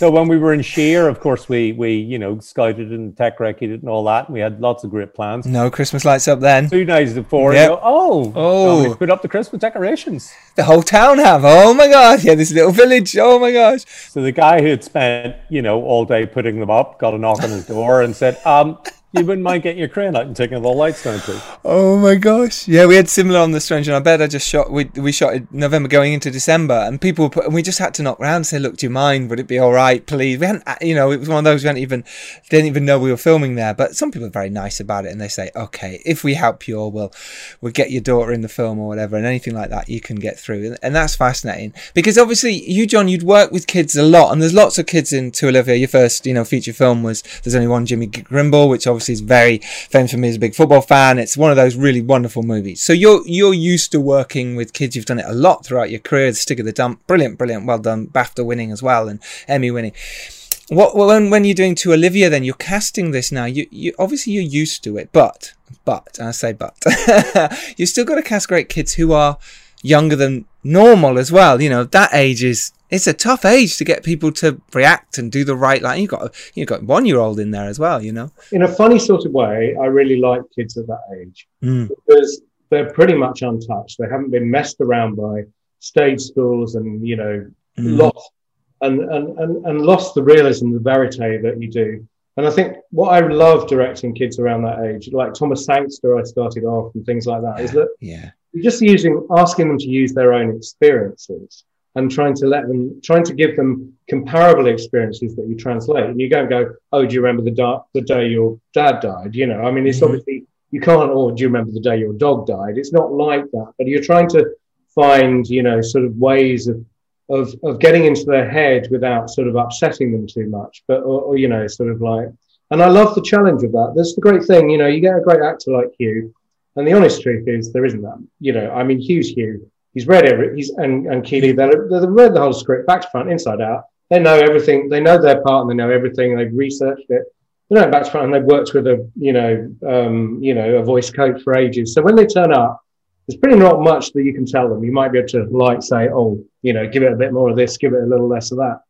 So when we were in Shere, of course, we we you know scouted and tech recce and all that. And we had lots of great plans. No Christmas lights up then. Two nights before, yep. go, oh, oh, we put up the Christmas decorations. The whole town have. Oh my god, yeah, this little village. Oh my gosh. So the guy who had spent you know all day putting them up got a knock on his door and said, um, you wouldn't mind getting your crane out and taking the lights down, please. Oh my gosh! Yeah, we had similar on the Stranger I Bed. I just shot. We we shot in November going into December, and people put, and we just had to knock around and say, "Look, do you mind? Would it be all right, please?" We hadn't, you know, it was one of those we hadn't even didn't even know we were filming there. But some people are very nice about it, and they say, "Okay, if we help you, or we'll we'll get your daughter in the film or whatever, and anything like that, you can get through." And, and that's fascinating because obviously you, John, you'd work with kids a lot, and there's lots of kids in To Olivia. Your first, you know, feature film was there's only one Jimmy Grimble, which obviously is very famous for me as a big football fan. It's one of those really wonderful movies. So you're you're used to working with kids. You've done it a lot throughout your career. The Stig of the Dump, brilliant, brilliant, well done. BAFTA winning as well and Emmy winning. What when when you're doing to Olivia, then you're casting this now. You you obviously you're used to it, but but I say but you still got to cast great kids who are younger than normal as well. You know that age is it's a tough age to get people to react and do the right like you've got you've got one year old in there as well you know? In a funny sort of way i really like kids at that age mm. because they're pretty much untouched. They haven't been messed around by stage schools and you know mm. lost and, and and and lost the realism the verite that you do. And i think what i love directing kids around that age like thomas sangster i started off and things like that is that yeah. you're just using asking them to use their own experiences and trying to let them, trying to give them comparable experiences that you translate. And you don't go, oh, do you remember the, da- the day your dad died? You know, I mean, it's mm-hmm. obviously, you can't, or oh, do you remember the day your dog died? It's not like that, but you're trying to find, you know, sort of ways of, of, of getting into their head without sort of upsetting them too much, but, or, or, you know, sort of like, and I love the challenge of that. That's the great thing, you know, you get a great actor like Hugh, and the honest truth is there isn't that. You know, I mean, Hugh's Hugh He's read every. He's and and Keeley. They've, read the whole script, back to front, inside out. They know everything. They know their part, and they know everything. They've researched it. They know back to front, and they've worked with a you know um, you know a voice coach for ages. So when they turn up, there's pretty not much that you can tell them. You might be able to like say, oh, you know, give it a bit more of this, give it a little less of that.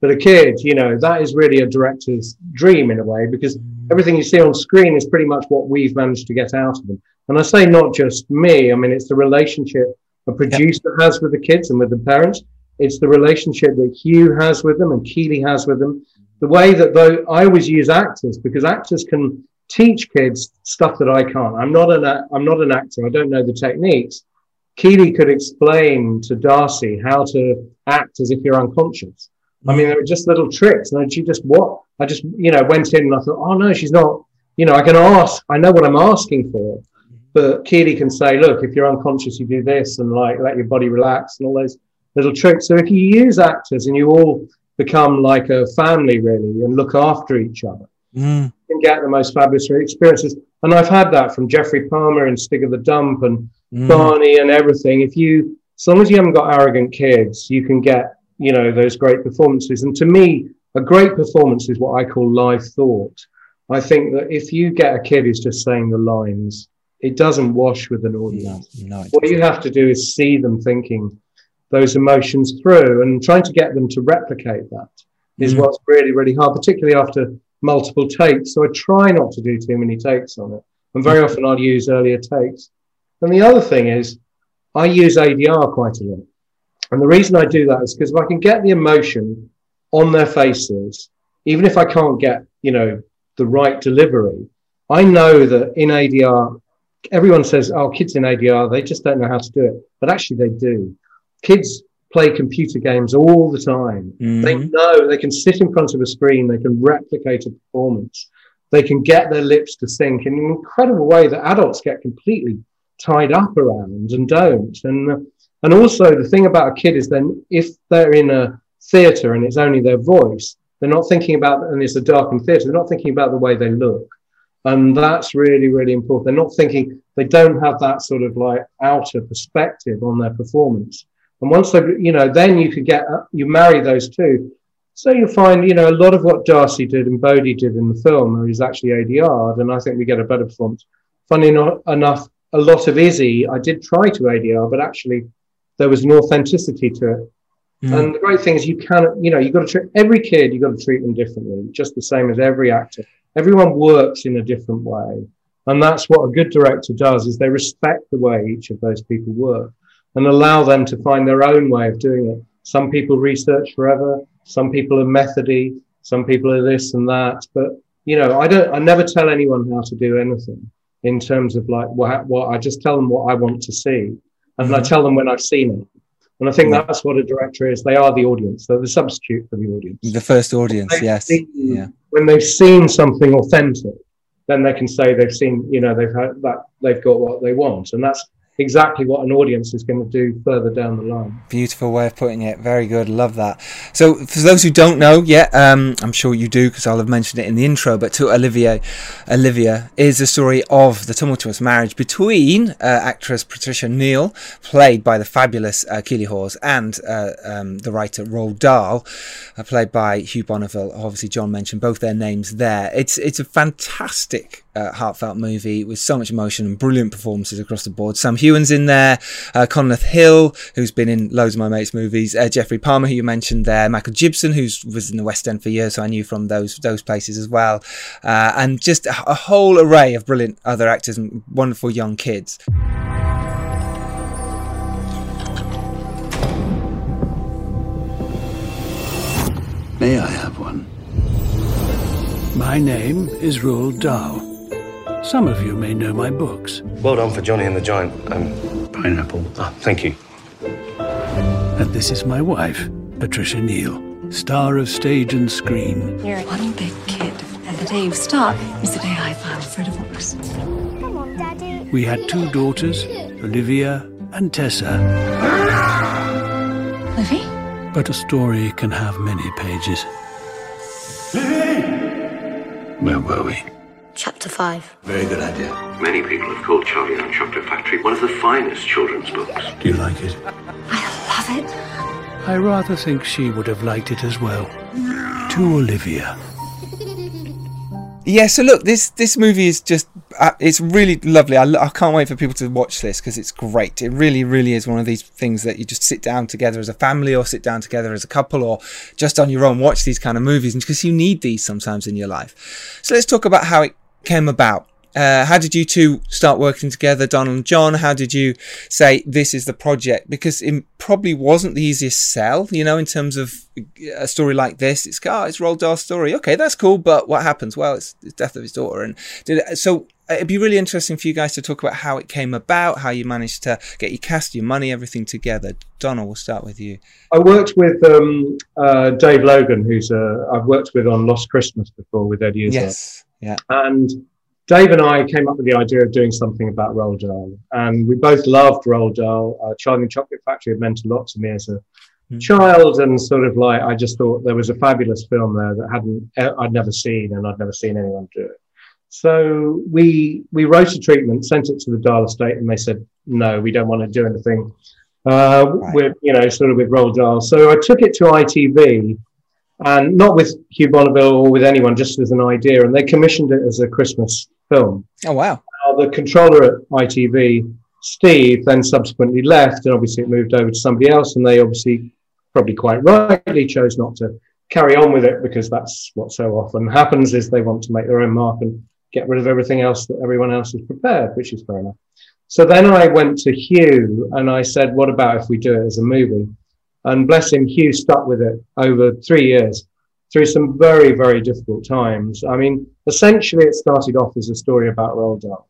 But a kid, you know, that is really a director's dream in a way because everything you see on screen is pretty much what we've managed to get out of them. And I say not just me. I mean, it's the relationship a producer yep. has with the kids and with the parents. It's the relationship that Hugh has with them and Keeley has with them. The way that though I always use actors because actors can teach kids stuff that I can't. I'm not an I'm not an actor. I don't know the techniques. Keeley could explain to Darcy how to act as if you're unconscious. I mean, there were just little tricks, and she just what I just you know went in and I thought, oh no, she's not. You know, I can ask. I know what I'm asking for, but Keeley can say, look, if you're unconscious, you do this, and like let your body relax, and all those little tricks. So if you use actors and you all become like a family really and look after each other, mm. you can get the most fabulous experiences. And I've had that from Geoffrey Palmer and Stig of the Dump and mm. Barney and everything. If you, as long as you haven't got arrogant kids, you can get you know those great performances. And to me, a great performance is what I call live thought. I think that if you get a kid who's just saying the lines, it doesn't wash with an audience. No, no, what you have to do is see them thinking those emotions through and trying to get them to replicate that is mm. what's really, really hard, particularly after multiple takes. So I try not to do too many takes on it. And very often I'll use earlier takes. And the other thing is I use ADR quite a lot. And the reason I do that is because if I can get the emotion on their faces, even if I can't get, you know, the right delivery, I know that in ADR, everyone says, oh, kids in ADR, they just don't know how to do it. But actually, they do. Kids play computer games all the time. Mm-hmm. They know they can sit in front of a screen, they can replicate a performance, they can get their lips to sync in an incredible way that adults get completely tied up around and don't. And and also the thing about a kid is then if they're in a theatre and it's only their voice, they're not thinking about and it's a darkened theatre. They're not thinking about the way they look, and that's really really important. They're not thinking. They don't have that sort of like outer perspective on their performance. And once they, you know, then you could get you marry those two. So you find, you know, a lot of what Darcy did and Bodhi did in the film is actually ADR, and I think we get a better performance. Funny enough, a lot of Izzy, I did try to ADR, but actually there was an authenticity to it. Mm. And the great thing is you can, you know, you've got to treat every kid, you've got to treat them differently, just the same as every actor. Everyone works in a different way. And that's what a good director does is they respect the way each of those people work and allow them to find their own way of doing it. Some people research forever, some people are methody, some people are this and that. But you know, I don't I never tell anyone how to do anything in terms of like what, what I just tell them what I want to see and I mm-hmm. tell them when I've seen it. And I think that's what a director is. They are the audience. They're the substitute for the audience. The first audience, yes. Seen, yeah. When they've seen something authentic, then they can say they've seen, you know, they've had that, they've got what they want. And that's exactly what an audience is going to do further down the line. Beautiful way of putting it. Very good. Love that. So, for those who don't know yet, um, I'm sure you do because I'll have mentioned it in the intro. But to Olivia, Olivia is the story of the tumultuous marriage between uh, actress Patricia Neal, played by the fabulous uh, Keeley Hawes, and uh, um, the writer Roald Dahl, uh, played by Hugh Bonneville. Obviously, John mentioned both their names there. It's it's a fantastic uh, heartfelt movie with so much emotion and brilliant performances across the board. Sam Heughan's in there, uh, Conleth Hill, who's been in loads of my mates' movies, uh, Geoffrey Palmer, who you mentioned there, Michael Gibson, who was in the West End for years, so I knew from those those places as well, uh, and just a, a whole array of brilliant other actors and wonderful young kids. May I have one? My name is Roald Dahl. Some of you may know my books. Well done for Johnny and the Giant. Um, pineapple. Oh, thank you. And this is my wife, Patricia Neal, star of stage and screen. You're one big kid, and the day you start is the day I file for divorce. Come on, Daddy. We had two daughters, Olivia and Tessa. Livy? But a story can have many pages. Livy! Where were we? Chapter 5. Very good idea. Many people have called Charlie and the Chocolate Factory one of the finest children's books. Do you like it? I love it. I rather think she would have liked it as well. To Olivia. Yeah, so look, this this movie is just uh, it's really lovely. I, I can't wait for people to watch this because it's great. It really, really is one of these things that you just sit down together as a family or sit down together as a couple or just on your own watch these kind of movies because you need these sometimes in your life. So let's talk about how it came about. Uh, how did you two start working together, Donall and John? How did you say this is the project? Because it probably wasn't the easiest sell, you know, in terms of a story like this. It's oh, it's Roald Dahl's story. Okay, that's cool, but what happens? Well, it's the death of his daughter, and did it, so. It'd be really interesting for you guys to talk about how it came about, how you managed to get your cast, your money, everything together. Donall, we'll start with you. I worked with um, uh, Dave Logan, who's uh, I've worked with on Lost Christmas before with Eddie Izzard. Yes, yeah, and Dave and I came up with the idea of doing something about Roald Dahl, and we both loved Roald Dahl. Uh, Charlie and Chocolate Factory had meant a lot to me as a mm. child, and sort of like I just thought there was a fabulous film there that hadn't I'd never seen, and I'd never seen anyone do it. So we we wrote a treatment, sent it to the Dahl estate, and they said no, we don't want to do anything. Uh, right. with you know sort of with Roald Dahl. So I took it to ITV and not with Hugh Bonneville or with anyone, just as an idea. And they commissioned it as a Christmas film. Oh wow! Uh, the controller at ITV, Steve, then subsequently left, and obviously it moved over to somebody else, and they obviously, probably quite rightly, chose not to carry on with it because that's what so often happens: is they want to make their own mark and get rid of everything else that everyone else has prepared, which is fair enough. So then I went to Hugh and I said, "What about if we do it as a movie?" And bless him, Hugh stuck with it over three years through some very, very difficult times. I mean, essentially, it started off as a story about Roald Dahl.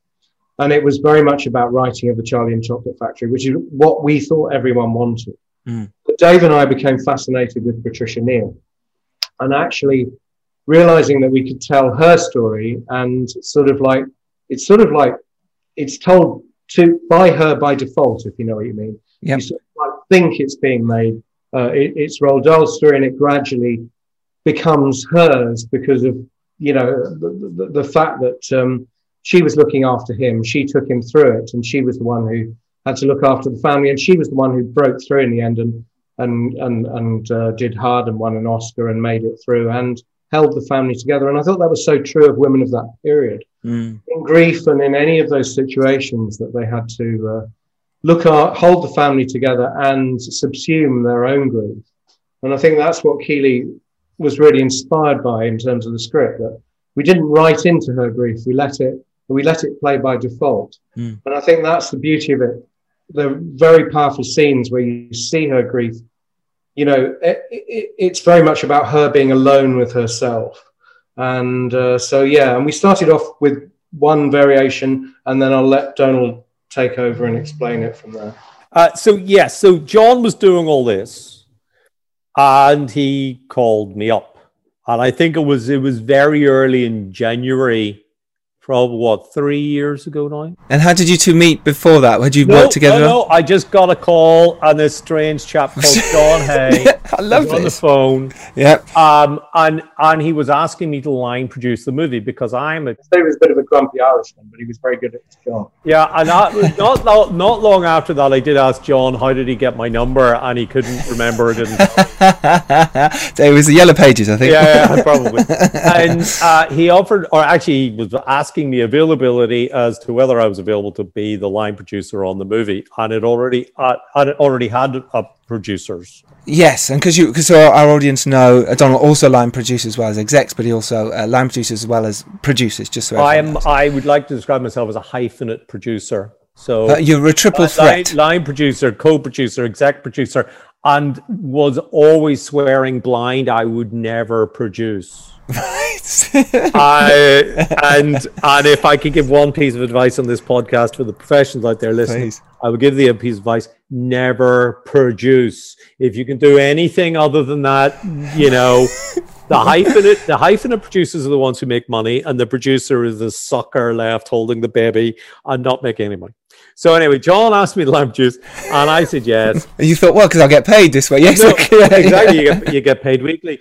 And it was very much about writing of the Charlie and Chocolate Factory, which is what we thought everyone wanted. Mm. But Dave and I became fascinated with Patricia Neal and actually realizing that we could tell her story and sort of like, it's sort of like, it's told to by her by default, if you know what you mean. Yep. You sort of like think it's being made uh, it, it's Roald Dahl's story, and it gradually becomes hers because of you know the, the, the fact that um, she was looking after him. She took him through it, and she was the one who had to look after the family, and she was the one who broke through in the end and and and and uh, did hard and won an Oscar and made it through and held the family together. And I thought that was so true of women of that period. Mm. In grief and in any of those situations that they had to uh, look at, hold the family together and subsume their own grief. And I think that's what Keeley was really inspired by in terms of the script that we didn't write into her grief. We let it, we let it play by default. Mm. And I think that's the beauty of it. The very powerful scenes where you see her grief, you know, it, it, it's very much about her being alone with herself. And uh, so, yeah, and we started off with one variation, and then I'll let Donall take over and explain it from there. Uh, so yes, so John was doing all this, and he called me up, and I think it was it was very early in January probably what three years ago now. And how did you two meet before that? Had you no, worked together? No, no, I just got a call and this strange chap called John Hay. I love this. on the phone. Yeah. Um, and and he was asking me to line produce the movie because I'm a. He was a bit of a grumpy Irishman, but he was very good at his job. Yeah, and not not not long after that, I did ask John how did he get my number, and he couldn't remember. It didn't. it was the Yellow Pages, I think. Yeah, yeah probably. and uh, he offered, or actually, he was asking asking me availability as to whether I was available to be the line producer on the movie, and it already uh, had already had uh, producers. Yes, and because you because our, our, audience know Donall also line produces as well as execs, but he also uh, line produces as well as producers. Just so I am, I would like to describe myself as a hyphenate producer. So uh, you're a triple threat: line, line producer, co-producer, exec producer, and was always swearing blind I would never produce. Right. I, and and if I could give one piece of advice on this podcast for the professionals out there listening, Please. I would give the piece of advice: never produce. If you can do anything other than that, you know, the hyphenate the hyphenate producers are the ones who make money, and the producer is the sucker left holding the baby and not making any money. So anyway, John asked me to lamp juice, and I said yes. And you thought, well, because I'll get paid this way. Yes, no, okay. exactly. You get, you get paid weekly.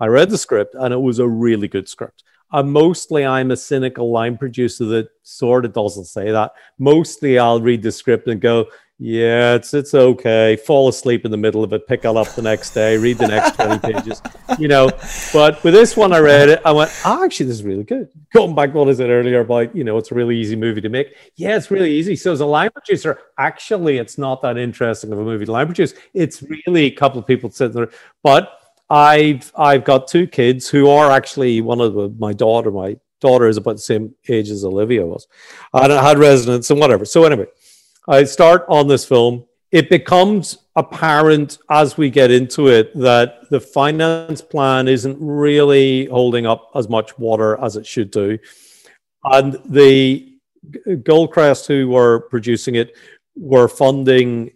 I read the script and it was a really good script. And mostly I'm a cynical line producer that sort of doesn't say that. Mostly I'll read the script and go, yeah, it's it's okay. Fall asleep in the middle of it, pick it up the next day, read the next 20 pages, you know. But with this one, I read it, I went, oh, actually, this is really good. Going back what I said earlier about, you know, it's a really easy movie to make. Yeah, it's really easy. So as a line producer, actually, it's not that interesting of a movie to line produce. It's really a couple of people sitting there. But I've I've got two kids who are actually one of the, my daughter, my daughter is about the same age as Olivia was. I had residence and whatever. So anyway. I start on this film. It becomes apparent as we get into it that the finance plan isn't really holding up as much water as it should do. And the Goldcrest, who were producing it, were funding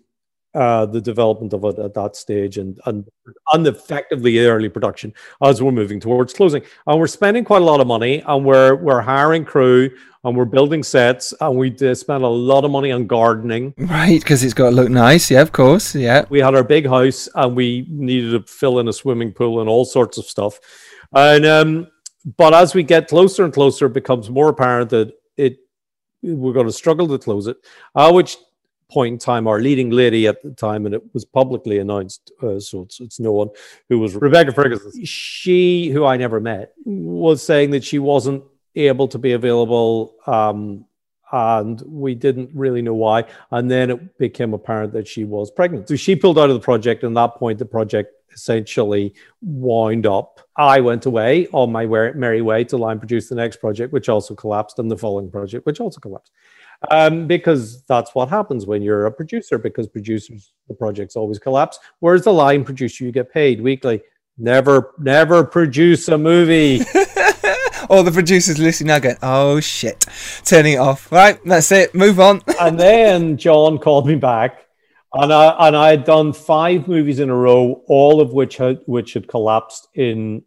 uh, the development of it at that stage and, and and effectively early production as we're moving towards closing. And we're spending quite a lot of money and we're we're hiring crew and we're building sets and we spent a lot of money on gardening. Right, because it's got to look nice. Yeah, of course. Yeah. We had our big house and we needed to fill in a swimming pool and all sorts of stuff. And um, but as we get closer and closer, it becomes more apparent that it we're going to struggle to close it. Uh, which point in time, our leading lady at the time, and it was publicly announced, uh, so it's, it's no one who was Rebecca Ferguson. She, who I never met, was saying that she wasn't able to be available. Um, and we didn't really know why. And then it became apparent that she was pregnant. So she pulled out of the project. And at that point, the project essentially wound up. I went away on my merry way to line produce the next project, which also collapsed, and the following project, which also collapsed. Um, because that's what happens when you're a producer, because producers, the projects always collapse. Whereas the line producer, you get paid weekly. Never, never produce a movie. All the producers listening now going, oh shit, turning it off. Right, that's it, move on. and then John called me back. And I and I had done five movies in a row, all of which had which had collapsed in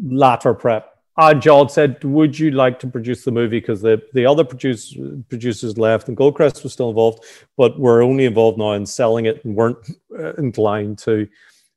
latter prep. And John said, "Would you like to produce the movie?" Because the the other produce, producers left, and Goldcrest was still involved, but were only involved now in selling it and weren't uh, inclined to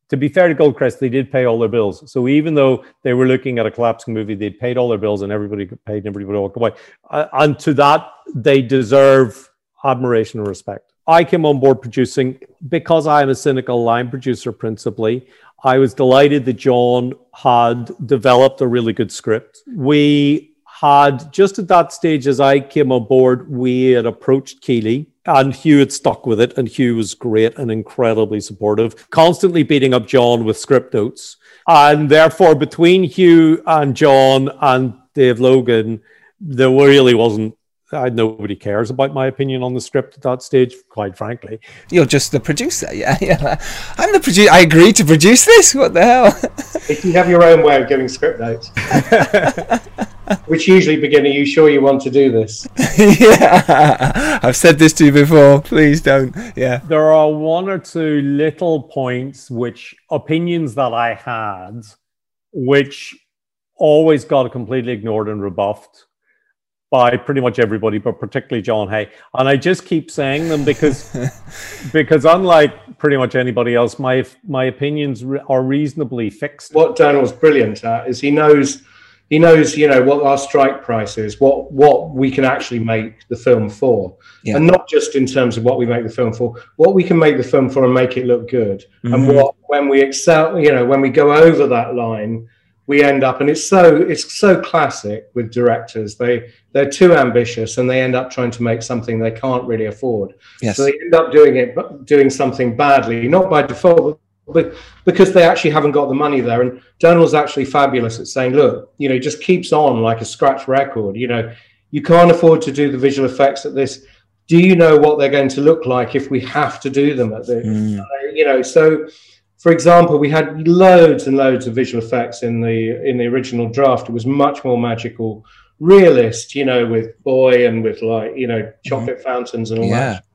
to be fair to Goldcrest, they did pay all their bills. So even though they were looking at a collapsing movie, they paid all their bills and everybody got paid and everybody walked away. Uh, and to that, they deserve admiration and respect. I came on board producing because I am a cynical line producer principally. I was delighted that John had developed a really good script. We had just at that stage as I came on board, we had approached Keeley and Hugh had stuck with it, and Hugh was great and incredibly supportive, constantly beating up John with script notes. And therefore, between Hugh and John and Dave Logan, there really wasn't I, nobody cares about my opinion on the script at that stage, quite frankly. You're just the producer, yeah. yeah. I'm the producer. I agreed to produce this. What the hell? if you have your own way of giving script notes, which usually begin, "Are you sure you want to do this?" yeah, I've said this to you before. Please don't. Yeah. There are one or two little points, which opinions that I had, which always got completely ignored and rebuffed by pretty much everybody, but particularly John Hay. And I just keep saying them because, because unlike pretty much anybody else, my my opinions are reasonably fixed. What Donall's brilliant at is he knows he knows you know what our strike price is, what what we can actually make the film for, yeah. and not just in terms of what we make the film for, what we can make the film for and make it look good, mm-hmm. and what when we excel, you know, when we go over that line we end up and it's so it's so classic with directors. They they're too ambitious and they end up trying to make something they can't really afford. Yes. so they end up doing it doing something badly not by default but because they actually haven't got the money there. And donall's actually fabulous at saying look you know just keeps on like a scratch record. You know you can't afford to do the visual effects at this. Do you know what they're going to look like if we have to do them at the mm. uh, you know so for example, we had loads and loads of visual effects in the in the original draft. It was much more magical, realist, you know, with boy and with like you know chocolate mm-hmm. fountains and all yeah. that.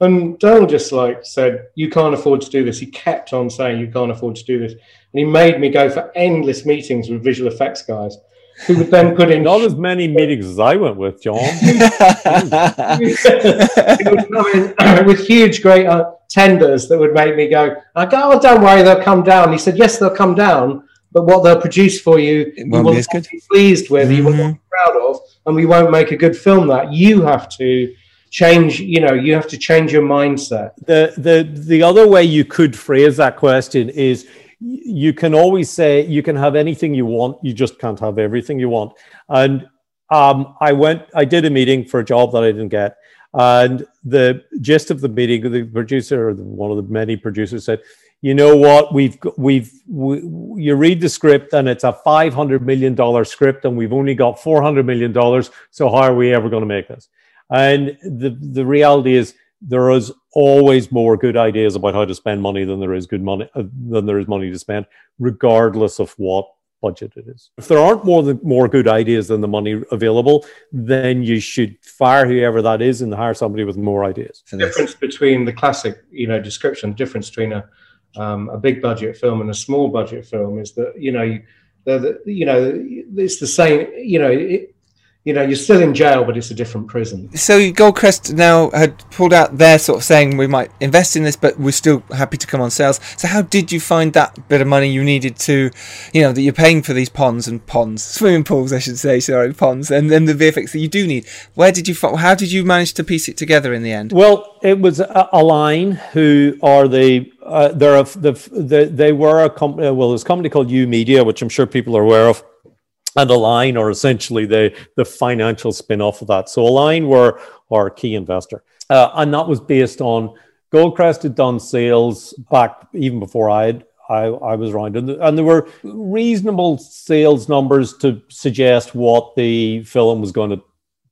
And Donall just like said, "You can't afford to do this." He kept on saying, "You can't afford to do this," and he made me go for endless meetings with visual effects guys who would then put in not as many meetings as I went with, John. with huge, great uh, tenders that would make me go, I go, oh, don't worry, they'll come down. He said, yes, they'll come down, but what they'll produce for you, you won't be not good. be pleased with, you will not be proud of, and we won't make a good film. That you have to change. You know, you have to change your mindset. the the the other way you could phrase that question is y- you can always say you can have anything you want you just can't have everything you want. And um, i went i did a meeting for a job that i didn't get and the gist of the meeting the producer or one of the many producers said you know what? We've we've we, you read the script and it's a 500 million dollar script and we've only got 400 million dollars so how are we ever going to make this? And the the reality is there is always more good ideas about how to spend money than there is good money uh, than there is money to spend, regardless of what budget it is. If there aren't more than more good ideas than the money available, then you should fire whoever that is and hire somebody with more ideas. this. difference between the classic, you know, description, difference between a um, a big budget film and a small budget film is that you know, the, you know, it's the same. You know, it, you know, you're still in jail, but it's a different prison. So Goldcrest now had pulled out their sort of saying we might invest in this, but we're still happy to come on sales. So how did you find that bit of money you needed to, you know, that you're paying for these ponds and ponds, swimming pools, I should say, sorry, ponds, and then the VFX that you do need. Where did you, fi- how did you manage to piece it together in the end? Well, it was a, Align who are the uh, they're a, the, the they were a company. Well, there's a company called Umedia, which I'm sure people are aware of, and Align are essentially the the financial spin off of that. So Align were our key investor, uh, and that was based on Goldcrest had done sales back even before I. I, I was around, and, and there were reasonable sales numbers to suggest what the film was going to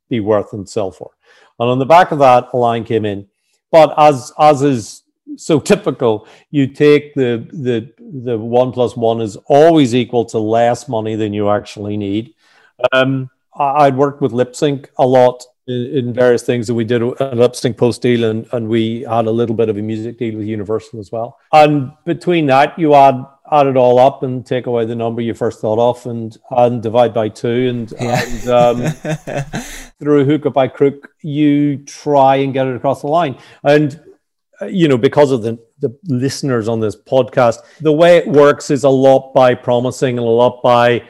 be worth and sell for. And on the back of that, Align came in. But as as is so typical, you take the the the one plus one is always equal to less money than you actually need. Um, I, I'd worked with LipSync a lot in, in various things, and we did a LipSync post deal, and and we had a little bit of a music deal with Universal as well. And between that, you add add it all up and take away the number you first thought of, and and divide by two, and, and um, through hook or by crook, you try and get it across the line. And Uh, you know, because of the the listeners on this podcast, the way it works is a lot by promising and a lot by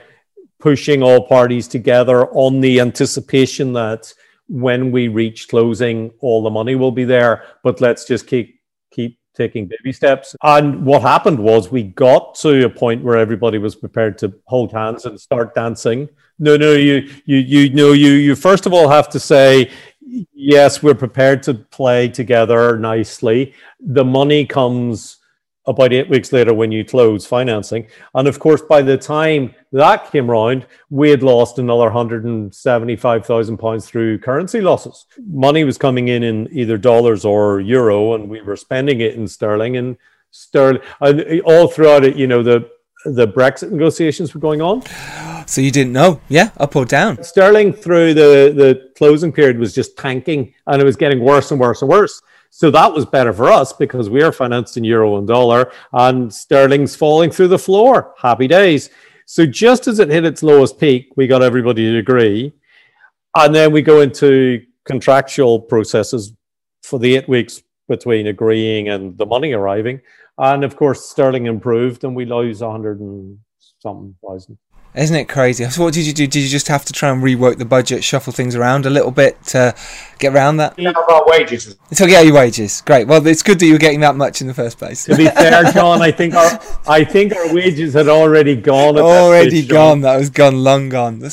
pushing all parties together on the anticipation that when we reach closing, all the money will be there. But let's just keep keep taking baby steps. And what happened was we got to a point where everybody was prepared to hold hands and start dancing. No, no, you you you know you you first of all have to say yes, we're prepared to play together nicely. The money comes about eight weeks later when you close financing. And of course, by the time that came round, we had lost another £175,000 through currency losses. Money was coming in in either dollars or euro, and we were spending it in sterling. And sterling, and all throughout it, you know, the the Brexit negotiations were going on. So you didn't know, yeah, up or down? Sterling through the, the closing period was just tanking and it was getting worse and worse and worse. So that was better for us because we are financed in euro and dollar and sterling's falling through the floor. Happy days. So just as it hit its lowest peak, we got everybody to agree. And then we go into contractual processes for the eight weeks between agreeing and the money arriving. And of course, sterling improved and we lose a hundred and something thousand. Isn't it crazy? So what did you do? Did you just have to try and rework the budget, shuffle things around a little bit to get around that? You have our wages. So get your wages. Great. Well, it's good that you were getting that much in the first place. To be fair, John, I think our I think our wages had already gone. At that Already stage, gone. John. That was gone, long gone.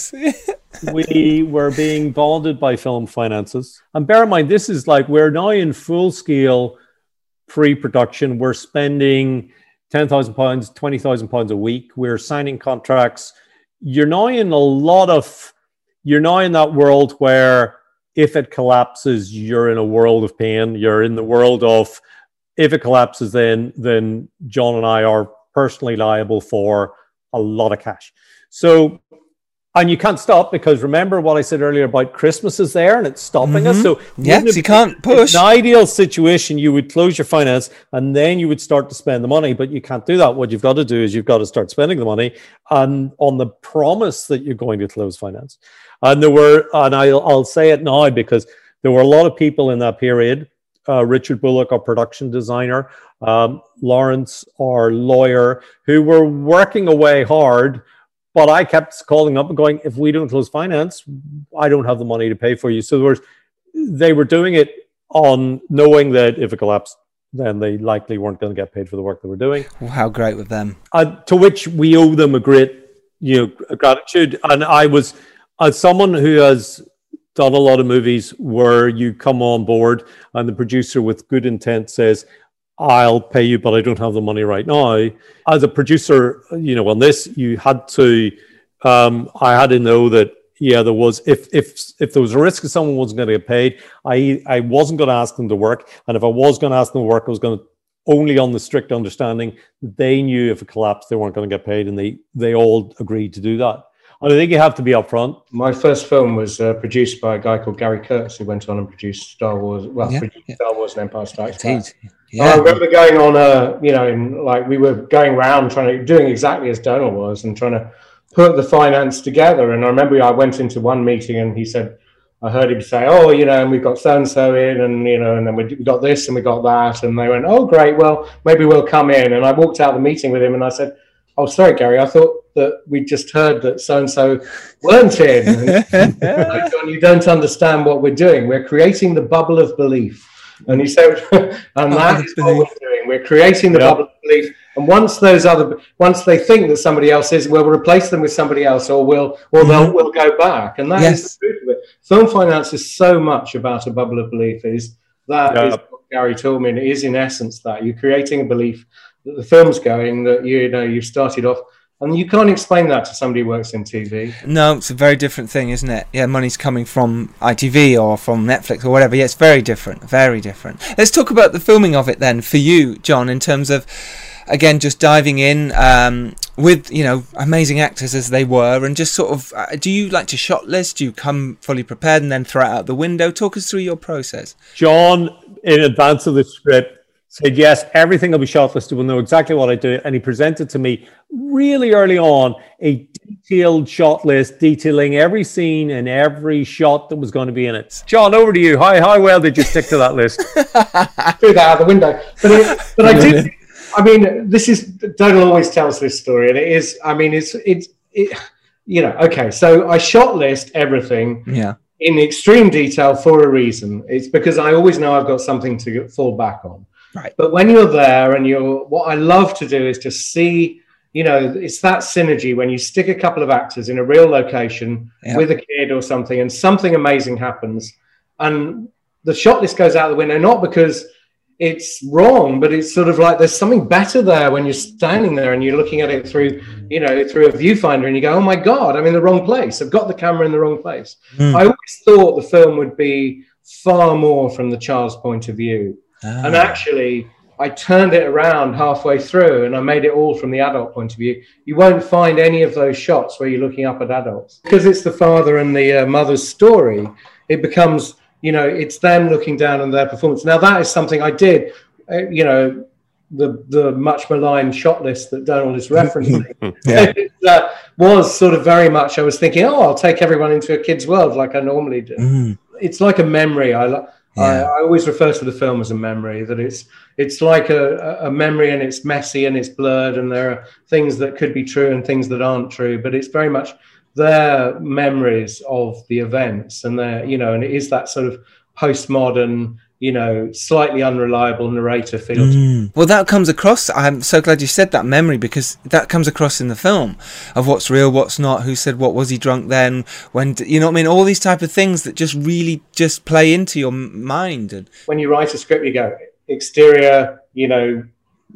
We were being bonded by film finances. And bear in mind, this is like we're now in full scale pre production. We're spending £10,000, £20,000 a week. We're signing contracts. You're now in a lot of, you're now in that world where if it collapses, you're in a world of pain. You're in the world of, if it collapses, then, then John and I are personally liable for a lot of cash. So and you can't stop because remember what I said earlier about Christmas is there and it's stopping us. Mhm. So Yes, you can't push. In an ideal situation, you would close your finance and then you would start to spend the money, but you can't do that. What you've got to do is you've got to start spending the money and on the promise that you're going to close finance. And there were, and I'll, I'll say it now because there were a lot of people in that period uh, Richard Bullock, our production designer, um, Lawrence, our lawyer, who were working away hard. But I kept calling up and going, if we don't close finance, I don't have the money to pay for you. So there was, they were doing it on knowing that if it collapsed, then they likely weren't going to get paid for the work they were doing. How great with them. Uh, to which we owe them a great, you know, gratitude. And I was, as someone who has done a lot of movies where you come on board and the producer with good intent says, I'll pay you, but I don't have the money right now. As a producer, you know, on this, you had to, um, I had to know that yeah, there was if if if there was a risk that someone wasn't going to get paid, I I wasn't going to ask them to work, and if I was going to ask them to work, I was going to only on the strict understanding that they knew if it collapsed, they weren't going to get paid, and they they all agreed to do that. And I think you have to be upfront. My first film was uh, produced by a guy called Gary Kurtz, who went on and produced Star Wars. Well, Yeah, produced yeah. Star Wars and Empire Strikes Back. Indeed. I remember going on a, you know, in, like we were going around trying to doing exactly as Donall was and trying to put the finance together. And I remember I went into one meeting and he said, I heard him say, "Oh, you know, and we've got so and so in, and you know, and then we we got this and we got that." And they went, "Oh, great. Well, maybe we'll come in." And I walked out of the meeting with him and I said, "Oh, sorry, Gary. I thought that we just heard that so and so weren't in." And like, John, you don't understand what we're doing. We're creating the bubble of belief. And he said, and oh, that is what we're doing. We're creating the Yeah. bubble of belief. And once those other, once they think that somebody else is, we'll replace them with somebody else, or we'll, or mm-hmm. they'll, we'll go back. And that is Yes. the truth of it. Film finance is so much about a bubble of belief. Is that Yeah. is what Gary told me, it is in essence that you're creating a belief that the film's going, that you know you've started off, and you can't explain that to somebody who works in TV. No, it's a very different thing, isn't it? Yeah, money's coming from ITV or from Netflix or whatever. Yeah, it's very different. Very different. Let's talk about the filming of it then for you, John, in terms of, again, just diving in um, with, you know, amazing actors as they were and just sort of, uh, do you like to shot list? Do you come fully prepared and then throw it out the window? Talk us through your process. John, in advance of the script, said, Yes, everything will be shortlisted. We'll know exactly what I do. And he presented to me really early on a detailed shot list detailing every scene and every shot that was going to be in it. John, over to you. How, how well did you stick to that list? threw that out the window. But it, but I did. I mean, this is Donall always tells this story, and it is. I mean, it's it's it. You know, okay. So I shot list everything Yeah. in extreme detail for a reason. It's because I always know I've got something to fall back on. Right. But when you're there and you're, what I love to do is to see, you know, it's that synergy when you stick a couple of actors in a real location Yeah. with a kid or something, and something amazing happens, and the shot list goes out the window, not because it's wrong, but it's sort of like there's something better there when you're standing there and you're looking at it through, you know, through a viewfinder, and you go, "Oh my God, I'm in the wrong place. I've got the camera in the wrong place." Mm. I always thought the film would be far more from the child's point of view, Ah. and actually, I turned it around halfway through, and I made it all from the adult point of view. You won't find any of those shots where you're looking up at adults because it's the father and the uh, mother's story. It becomes you know, it's them looking down on their performance. Now that is something I did, uh, you know, the the much maligned shot list that Donall is referencing Yeah. it, uh, was sort of very much. I was thinking, oh, I'll take everyone into a kid's world like I normally do. Mm. It's like a memory. I, li- I I always refer to the film as a memory. That it's it's like a, a memory and it's messy and it's blurred and there are things that could be true and things that aren't true. But it's very much their memories of the events and their you know, and it is that sort of postmodern, you know, slightly unreliable narrator feel. Mm. Well, that comes across. I'm so glad you said that memory because that comes across in the film of what's real, what's not, who said what, was he drunk then, when, you know what I mean? All these type of things that just really just play into your mind. And when you write a script, you go exterior, you know,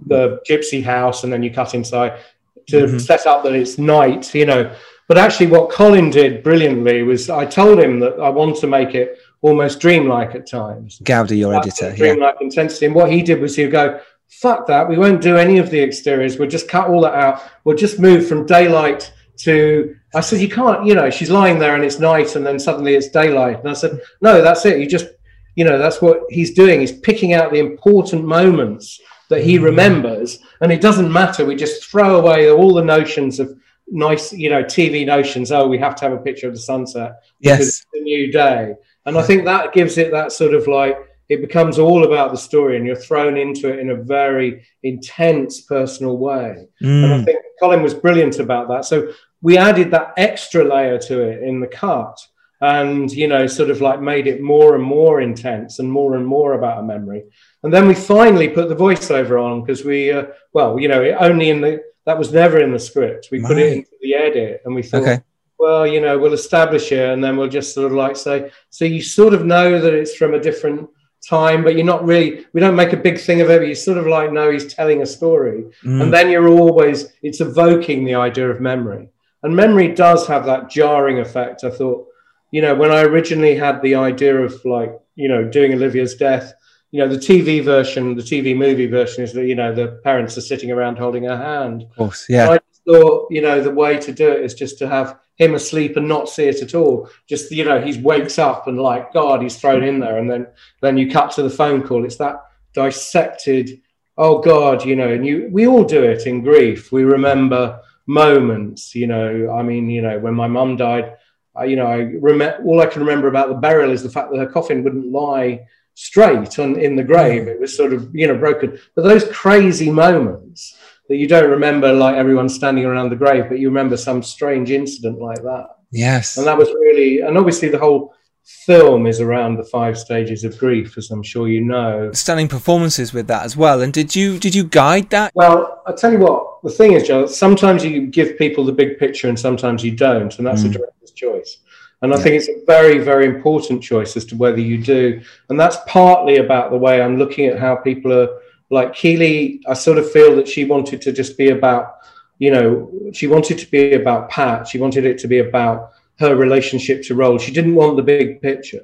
the Gipsy House, and then you cut inside to set up that it's night, you know. But actually, what Colin did brilliantly was I told him that I want to make it almost dreamlike at times. Goudie, your That's editor, the yeah. dreamlike intensity. And what he did was he'd go, fuck that, we won't do any of the exteriors, we'll just cut all that out. We'll just move from daylight to I said, you can't, you know, she's lying there and it's night and then suddenly it's daylight. And I said, no, that's it. You just, you know, that's what he's doing. He's picking out the important moments that he mm. remembers. And it doesn't matter. We just throw away all the notions of nice, you know, TV notions. Oh, we have to have a picture of the sunset. Yes. It's a new day. And I think that gives it that sort of like, it becomes all about the story and you're thrown into it in a very intense personal way. Mm. And I think Colin was brilliant about that. So we added that extra layer to it in the cut and, you know, sort of like made it more and more intense and more and more about a memory. And then we finally put the voiceover on because we, uh, well, you know, it only in the, that was never in the script. We put it into the edit and we thought, Okay. Well, you know, we'll establish it and then we'll just sort of like say, so you sort of know that it's from a different time, but you're not really, we don't make a big thing of it, but you sort of like know he's telling a story. Mm. And then you're always, it's evoking the idea of memory. And memory does have that jarring effect. I thought, you know, when I originally had the idea of like, you know, doing Olivia's death, you know, the TV version, the TV movie version is that, you know, the parents are sitting around holding her hand. Of course, yeah. I just thought, you know, the way to do it is just to have him asleep and not see it at all. Just, you know, he wakes up and like, God, he's thrown in there. And then, then you cut to the phone call. It's that dissected, oh God, you know, and you, we all do it in grief. We remember moments, you know, I mean, you know, when my mum died, I, you know, I remember, all I can remember about the burial is the fact that her coffin wouldn't lie straight on in the grave. It was sort of, you know, broken. But those crazy moments that you don't remember like everyone standing around the grave, but you remember some strange incident like that. Yes. And that was really, and obviously the whole film is around the five stages of grief, as I'm sure you know. Stunning performances with that as well. And did you did you guide that? Well, I tell you what, the thing is, Joe, sometimes you give people the big picture and sometimes you don't, and that's a Mm. director's choice. And I think it's a very, very important choice as to whether you do. And that's partly about the way I'm looking at how people are like Keeley. I sort of feel that she wanted to just be about, you know, she wanted to be about Pat. She wanted it to be about her relationship to Roald. She didn't want the big picture.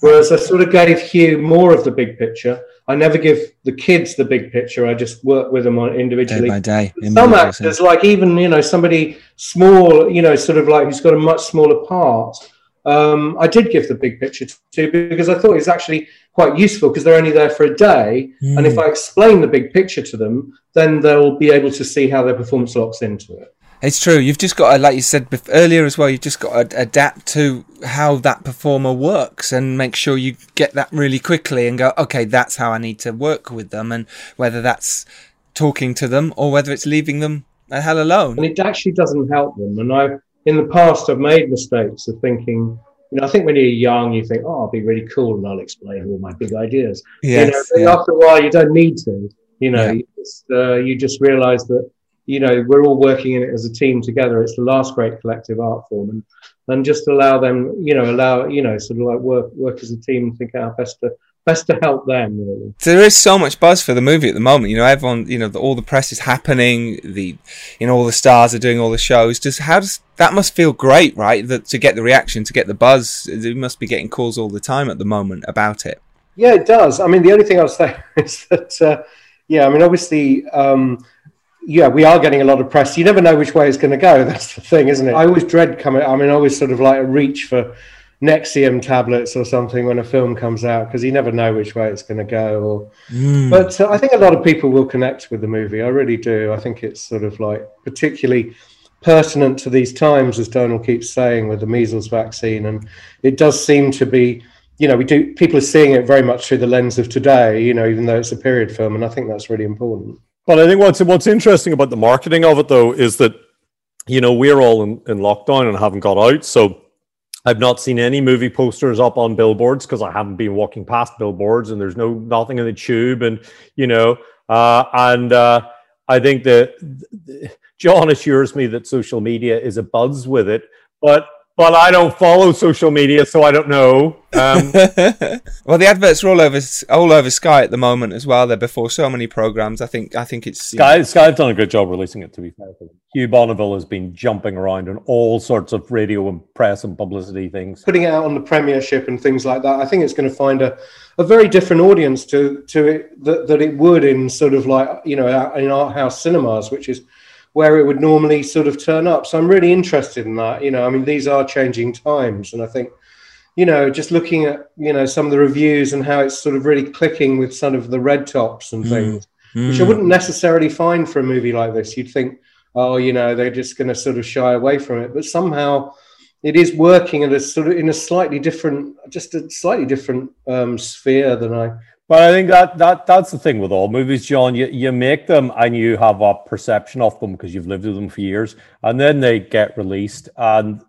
Whereas I sort of gave Hugh more of the big picture. I never give the kids the big picture. I just work with them on individually. Day by day. some actors, like even you know somebody small, you know, sort of like who's got a much smaller part. Um, I did give the big picture to because I thought it's actually quite useful because they're only there for a day, and if Mm. I explain the big picture to them, then they'll be able to see how their performance locks into it. It's true. You've just got to, like you said earlier as well, you've just got to adapt to how that performer works and make sure you get that really quickly and go, okay, that's how I need to work with them. And whether that's talking to them or whether it's leaving them the hell alone. and it actually doesn't help them. And I, in the past, I've made mistakes of thinking, you know, I think when you're young, you think, oh, I'll be really cool and I'll explain all my big ideas. you know, yeah. after a while, you don't need to. You know, Yeah. you, just, uh, you just realize that, you know, we're all working in it as a team together. It's the last great collective art form. And, and just allow them, you know, allow, you know, sort of like work, work as a team and think out best to, best to help them, really. There is so much buzz for the movie at the moment. You know, everyone, you know, the, all the press is happening. The, you know, all the stars are doing all the shows. Just how does that must feel great, right? That to get the reaction, to get the buzz. You must be getting calls all the time at the moment about it. Yeah, it does. I mean, the only thing I'll say is that, uh, yeah, I mean, obviously, um, yeah, we are getting a lot of press. You never know which way it's going to go. That's the thing, isn't it? I always dread coming. I mean, I always sort of like a reach for Nexium tablets or something when a film comes out because you never know which way it's going to go. Or, Mm. but uh, I think a lot of people will connect with the movie. I really do. I think it's sort of like particularly pertinent to these times, as Donall keeps saying, with the measles vaccine, and it does seem to be. You know, we do. People are seeing it very much through the lens of today. You know, even though it's a period film, and I think that's really important. But I think what's what's interesting about the marketing of it though is that you know we're all in, in lockdown and haven't got out, so I've not seen any movie posters up on billboards because I haven't been walking past billboards and there's no nothing in the tube and you know uh, and uh, I think that John assures me that social media is a buzz with it, but but I don't follow social media, so I don't know. Um, well, the adverts are all over all over Sky at the moment as well. They're before so many programs. I think I think it's Sky Sky's done a good job releasing it. To be fair, Hugh Bonneville has been jumping around in all sorts of radio and press and publicity things. putting it out on the Premiership and things like that, I think it's going to find a, a very different audience to to it that, that it would in sort of like you know in art house cinemas, which is where it would normally sort of turn up. So I'm really interested in that. You know, I mean, these are changing times, and I think you know just looking at you know some of the reviews and how it's sort of really clicking with some of the red tops and Mm. things, which I Mm. wouldn't necessarily find for a movie like this. You'd think, oh, you know, they're just going to sort of shy away from it, but somehow it is working at a sort of in a slightly different, just a slightly different um, sphere than I. But I think that that that's the thing with all movies, John. You you make them and you have a perception of them because you've lived with them for years, and then they get released, and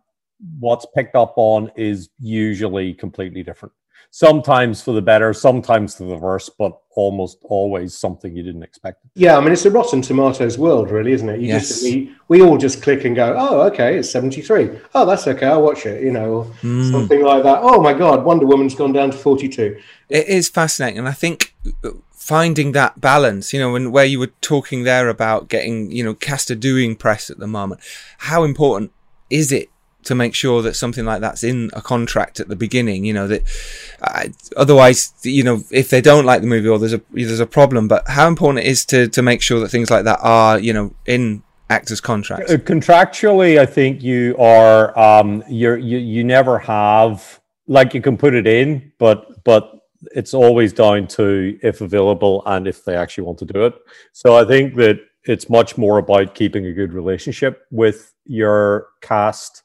what's picked up on is usually completely different. Sometimes for the better, sometimes for the worse, but almost always something you didn't expect. Yeah, I mean it's a Rotten Tomatoes world, really, isn't it? You Yes. just we, we all just click and go, oh, okay, it's seventy three. Oh, that's okay, I'll watch it. You know, or Mm. something like that. Oh my God, Wonder Woman's gone down to forty two. It is fascinating, and I think finding that balance, you know, and where you were talking there about getting, you know, cast a doing press at the moment, how important is it to make sure that something like that's in a contract at the beginning? You know that otherwise, you know, if they don't like the movie or there's a there's a problem, but how important it is to to make sure that things like that are, you know, in actors' contracts. Uh, Contractually, I think you are um, you're you you never have like you can put it in, but but it's always down to if available and if they actually want to do it. So I think that it's much more about keeping a good relationship with your cast,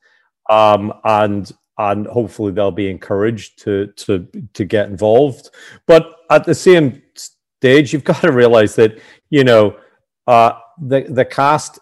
um, and and hopefully they'll be encouraged to to to get involved. But at the same stage, you've got to realize that you know uh, the the cast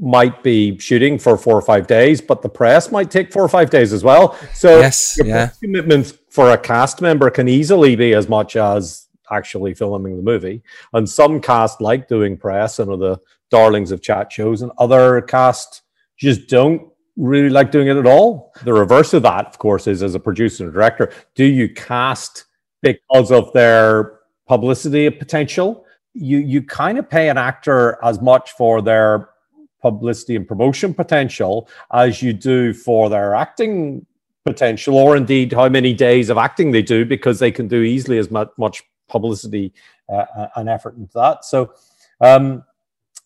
might be shooting for four or five days, but the press might take four or five days as well. So Yes, your yeah. commitments for a cast member can easily be as much as actually filming the movie. And some cast like doing press and are the darlings of chat shows, and other cast just don't really like doing it at all. The reverse of that, of course, is as a producer and director, do you cast because of their publicity potential? You you kind of pay an actor as much for their publicity and promotion potential as you do for their acting potential, or indeed how many days of acting they do, because they can do easily as much, much publicity uh, and effort into that. So, um,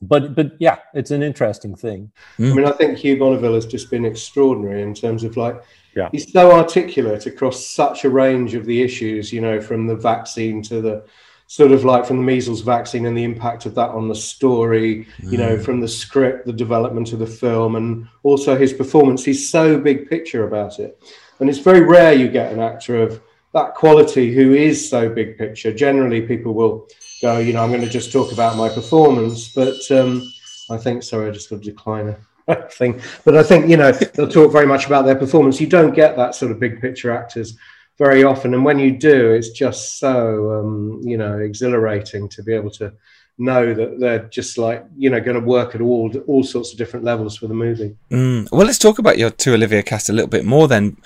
but but yeah, it's an interesting thing. Hmm. I mean, I think Hugh Bonneville has just been extraordinary in terms of like, Yeah. he's so articulate across such a range of the issues, you know, from the vaccine to the sort of like from the measles vaccine and the impact of that on the story, you know, hmm. from the script, the development of the film, and also his performance. He's so big picture about it. And it's very rare you get an actor of that quality who is so big picture. Generally, people will go, you know, I'm going to just talk about my performance, but um, I think, sorry, I just got a decliner thing. But I think, you know, they'll talk very much about their performance. You don't get that sort of big picture actors very often. And when you do, it's just so, um, you know, exhilarating to be able to know that they're just like, you know, going to work at all, all sorts of different levels for the movie. Mm. Well, let's talk about your To Olivia cast a little bit more then.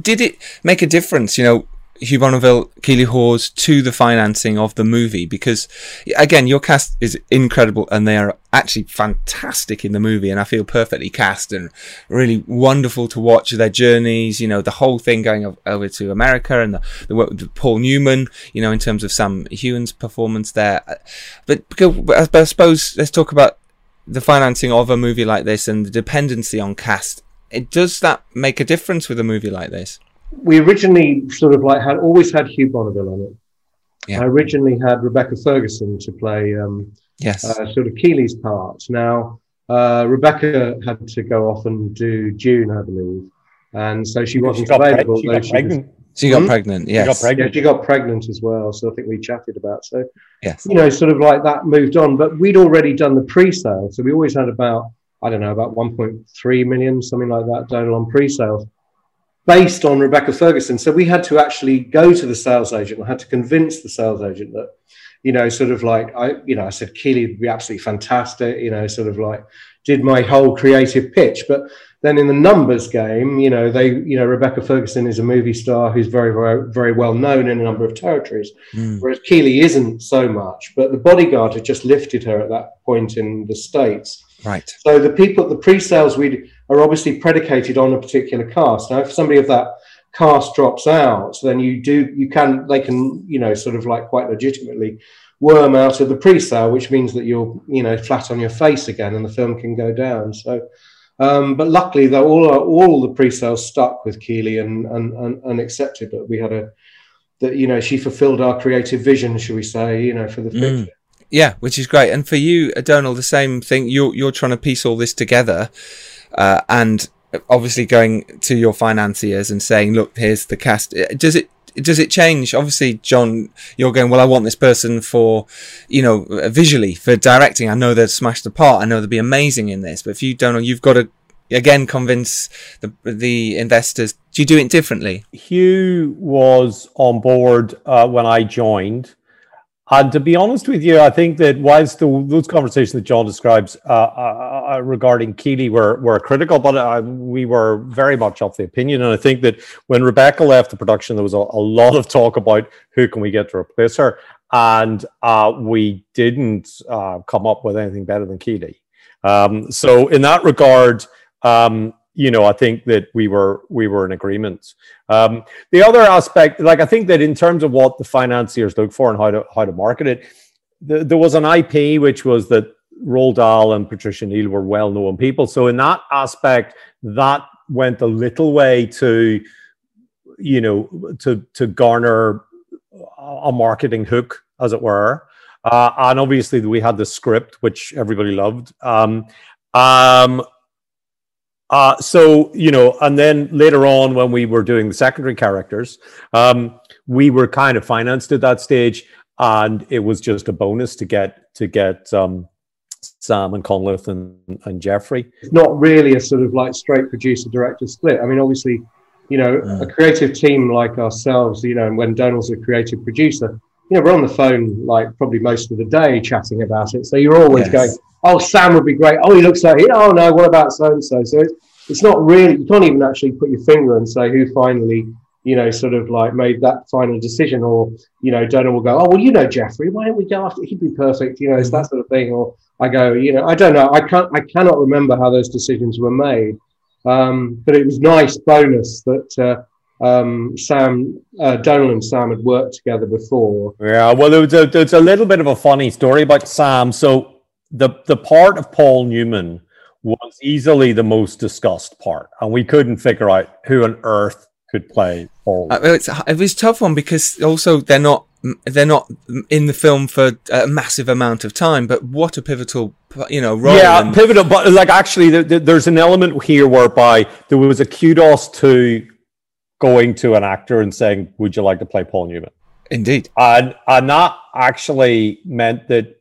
Did it make a difference, you know, Hugh Bonneville, Keeley Hawes to the financing of the movie? Because again, your cast is incredible and they are actually fantastic in the movie and I feel perfectly cast and really wonderful to watch their journeys, you know, the whole thing going over to America and the, the work with Paul Newman, you know, in terms of Sam Heughan's performance there. But, but I suppose let's talk about the financing of a movie like this and the dependency on cast. It does that make a difference with a movie like this? We originally sort of like had always had Hugh Bonneville on it. Yeah. I originally had Rebecca Ferguson to play um, Yes. uh, sort of Keeley's part. Now uh, Rebecca had to go off and do Dune, I believe, and so she wasn't got preg- available. she got she was- pregnant. she got Hmm? pregnant. She got pregnant. yeah, she got pregnant as well. So I think we chatted about. So Yes. you know, sort of like that moved on. But we'd already done the pre-sale, so we always had about I don't know about 1.3 million, something like that, total on pre-sales, based on Rebecca Ferguson. So we had to actually go to the sales agent. I had to convince the sales agent that, you know, sort of like I, you know, I said Keeley would be absolutely fantastic. You know, sort of like did my whole creative pitch, but then in the numbers game, you know, they, you know, Rebecca Ferguson is a movie star who's very, very, very well known in a number of territories Mm. whereas Keeley isn't so much. But the bodyguard had just lifted her at that point in the States. Right. So the people, the pre-sales we are obviously predicated on a particular cast. Now, if somebody of that cast drops out, then you do, you can, they can, you know, sort of like quite legitimately worm out of the pre-sale, which means that you're, you know, flat on your face again, and the film can go down. So. Um, but luckily, though, all all the pre-sales stuck with Keeley and, and and and accepted that we had a that you know she fulfilled our creative vision, shall we say, you know, for the Mm. Yeah, which is great. And for you, Donall, the same thing. You're you're trying to piece all this together, uh, and obviously going to your financiers and saying, "Look, here's the cast." Does it does it change? Obviously, John, you're going. Well, I want this person for, you know, visually for directing. I know they'd smash the part. I know they'd be amazing in this. But if you don't know, you've got to again convince the the investors. Do you do it differently? Hugh was on board uh, when I joined. And to be honest with you, I think that whilst the, those conversations that John describes uh, uh, uh regarding Keeley were, were critical, but uh, we were very much of the opinion. And I think that when Rebecca left the production, there was a, a lot of talk about who can we get to replace her. And uh, we didn't uh, come up with anything better than Keeley. Um, so in that regard, um, you know, I think that we were we were in agreement. Um, the other aspect, like I think that in terms of what the financiers look for and how to how to market it, the, there was an IP which was that Roald Dahl and Patricia Neal were well known people. So in that aspect, that went a little way to, you know, to to garner a marketing hook, as it were. Uh, and obviously, we had the script, which everybody loved. Um, um, uh, so you know, and then later on, when we were doing the secondary characters, um, we were kind of financed at that stage, and it was just a bonus to get to get um, Sam and Conleth and, and Jeffrey. Not really a sort of like straight producer director split. I mean, obviously, you know, a creative team like ourselves, you know, and when Donall's a creative producer, you know, we're on the phone like probably most of the day chatting about it. So you're always yes. going, oh, Sam would be great. Oh, he looks like he. Oh no, what about so and so? So it's, it's not really. You can't even actually put your finger and say who finally, you know, sort of like made that final decision. Or you know, Donall will go, oh well, you know, Jeffrey. Why don't we go after? He'd be perfect. You know, it's that sort of thing. Or I go, you know, I don't know. I can't. I cannot remember how those decisions were made. Um, but it was nice bonus that. Uh, um, Sam, uh, Donall and Sam had worked together before. Yeah, well, there was, a, there was a little bit of a funny story about Sam. So the the part of Paul Newman was easily the most discussed part, and we couldn't figure out who on earth could play Paul. Uh, it's, it was a tough one because also they're not they're not in the film for a massive amount of time, but what a pivotal you know role. Yeah, and- pivotal. But like actually, the, the, there's an element here whereby there was a kudos to going to an actor and saying, "Would you like to play Paul Newman?" Indeed, and and that actually meant that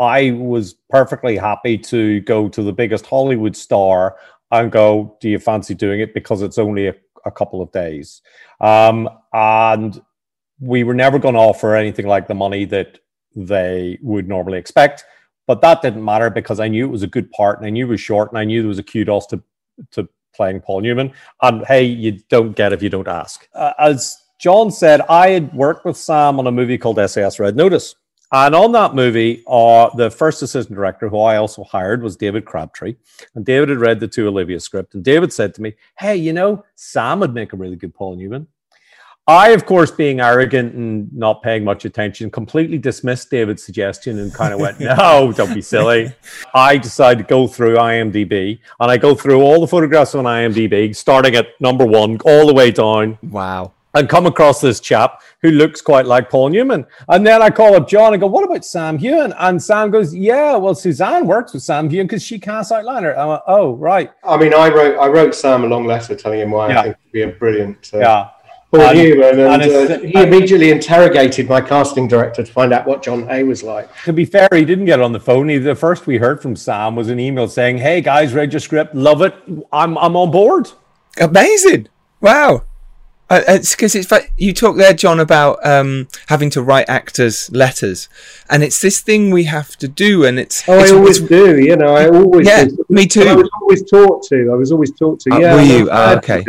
I was perfectly happy to go to the biggest Hollywood star and go, Do you fancy doing it? Because it's only a, a couple of days. Um, and we were never going to offer anything like the money that they would normally expect. But that didn't matter because I knew it was a good part and I knew it was short and I knew there was a kudos to, to playing Paul Newman. And hey, you don't get if you don't ask. Uh, as John said, I had worked with Sam on a movie called SAS Red Notice. And on that movie, uh, the first assistant director, who I also hired, was David Crabtree. And David had read the To Olivia script. And David said to me, Hey, you know, Sam would make a really good Paul Newman. I, of course, being arrogant and not paying much attention, completely dismissed David's suggestion and kind of went, No, don't be silly. I decided to go through IMDb and I go through all the photographs on IMDb, starting at number one all the way down. Wow and come across this chap who looks quite like Paul Newman. And then I call up John and go, What about Sam Heughan? And Sam goes, Yeah, well, Suzanne works with Sam Heughan because she casts Outlander. I went, Oh, right. I mean, I wrote I wrote Sam a long letter telling him why yeah. I think he'd be a brilliant uh, yeah. Paul and, Newman. And, and uh, he immediately interrogated my casting director to find out what John Hay was like. To be fair, he didn't get on the phone. He, the first we heard from Sam was an email saying, Hey, guys, read your script. Love it. I'm, I'm on board. Amazing. Wow. Uh, it's because it's like you talk there, John, about um, having to write actors letters, and it's this thing we have to do, and it's. Oh, it's, I always do. You know, I always. Yeah, do. me too. I was always taught to. I was always taught to. Uh, yeah. Were you? Uh, okay.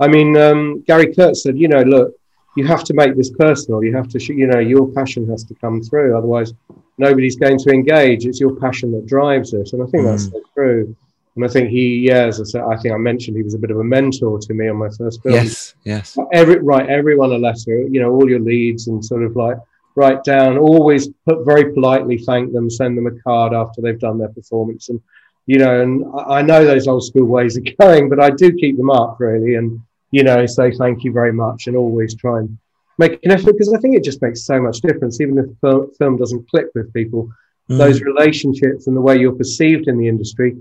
I mean, um, Gary Kurtz said, you know, look, you have to make this personal. You have to, sh- you know, your passion has to come through. Otherwise, nobody's going to engage. It's your passion that drives it, and I think mm. that's so true. And I think he, yeah, as I said, I think I mentioned he was a bit of a mentor to me on my first film. Yes, yes. Every write everyone a letter, you know, all your leads, and sort of like write down. Always put very politely thank them, send them a card after they've done their performance, and you know, and I know those old school ways of going, but I do keep them up really, and you know, say thank you very much, and always try and make an effort because I think it just makes so much difference, even if the film doesn't click with people. Mm. Those relationships and the way you're perceived in the industry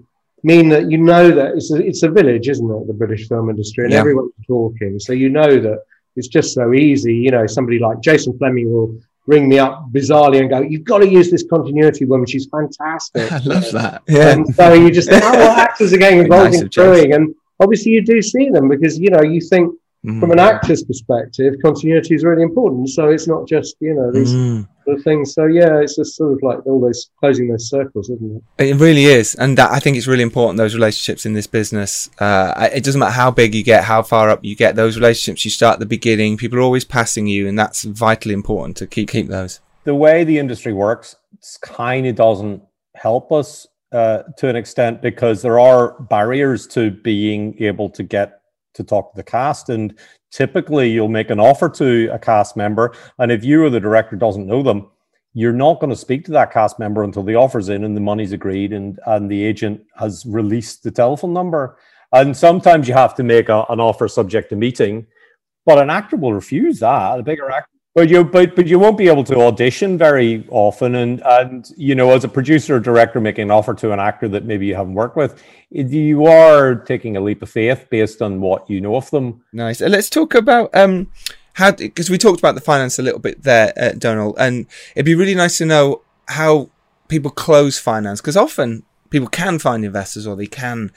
mean that you know that it's a, it's a village, isn't it? The British film industry, and Yeah. everyone's talking, so you know that it's just so easy. You know, somebody like Jason Flemyng will ring me up bizarrely and go, "You've got to use this continuity woman. She's fantastic." I love that. Yeah. And so you just think, oh, well, actors are getting involved Nice in of Jason. crewing, and obviously you do see them because you know you think Mm. from an actor's perspective, continuity is really important. So it's not just you know these Mm. Sort of things. So yeah, it's just sort of like all those closing those circles, isn't it? It really is, and that, I think it's really important those relationships in this business. Uh, it doesn't matter how big you get, how far up you get. Those relationships you start at the beginning. People are always passing you, and that's vitally important to keep keep those. the way the industry works kind of doesn't help us uh, to an extent because there are barriers to being able to get to talk to the cast and typically you'll make an offer to a cast member and if you or the director doesn't know them you're not going to speak to that cast member until the offer's in and the money's agreed and and the agent has released the telephone number. And sometimes you have to make a, an offer subject to meeting but an actor will refuse that. A bigger actor but you but but you won't be able to audition very often. And and you know as a producer or director making an offer to an actor that maybe you haven't worked with you are taking a leap of faith based on what you know of them. Nice. Let's talk about um how because we talked about the finance a little bit there, uh, Donall, and it'd be really nice to know how people close finance because often people can find investors or they can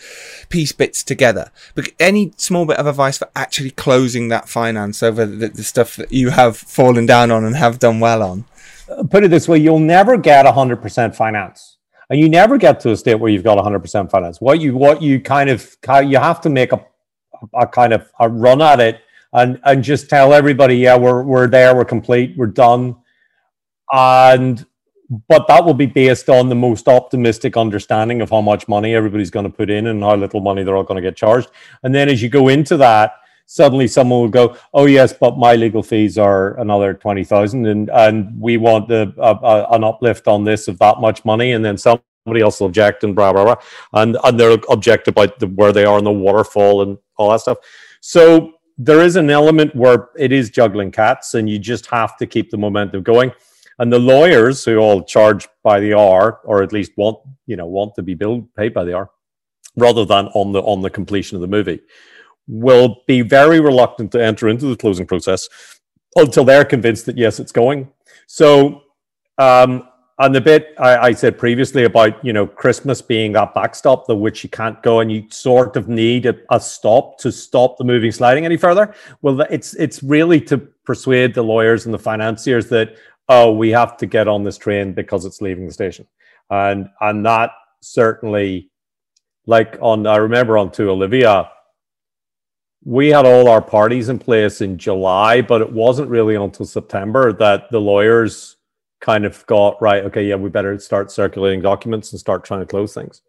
piece bits together. But any small bit of advice for actually closing that finance over the, the stuff that you have fallen down on and have done well on. Uh, put it this way you'll never get 100% finance and you never get to a state where you've got 100% finance what you what you kind of you have to make a, a kind of a run at it and and just tell everybody yeah we're we're there we're complete we're done and but that will be based on the most optimistic understanding of how much money everybody's going to put in and how little money they're all going to get charged and then as you go into that suddenly someone will go, "Oh yes, but my legal fees are another twenty thousand, and and we want the uh, uh, an uplift on this of that much money," and then somebody else will object and blah blah blah, and and they'll object about the, where they are in the waterfall and all that stuff. So there is an element where it is juggling cats, and you just have to keep the momentum going. And the lawyers who all charge by the hour, or at least want you know want to be billed paid by the hour, rather than on the on the completion of the movie will be very reluctant to enter into the closing process until they're convinced that yes, it's going. So, um, and the bit I, I said previously about you know Christmas being that backstop, the which you can't go, and you sort of need a, a stop to stop the moving sliding any further. Well, it's it's really to persuade the lawyers and the financiers that oh, we have to get on this train because it's leaving the station, and and that certainly, like on I remember on to Olivia we had all our parties in place in July, but it wasn't really until September that the lawyers kind of got right. Okay, yeah, we better start circulating documents and start trying to close things.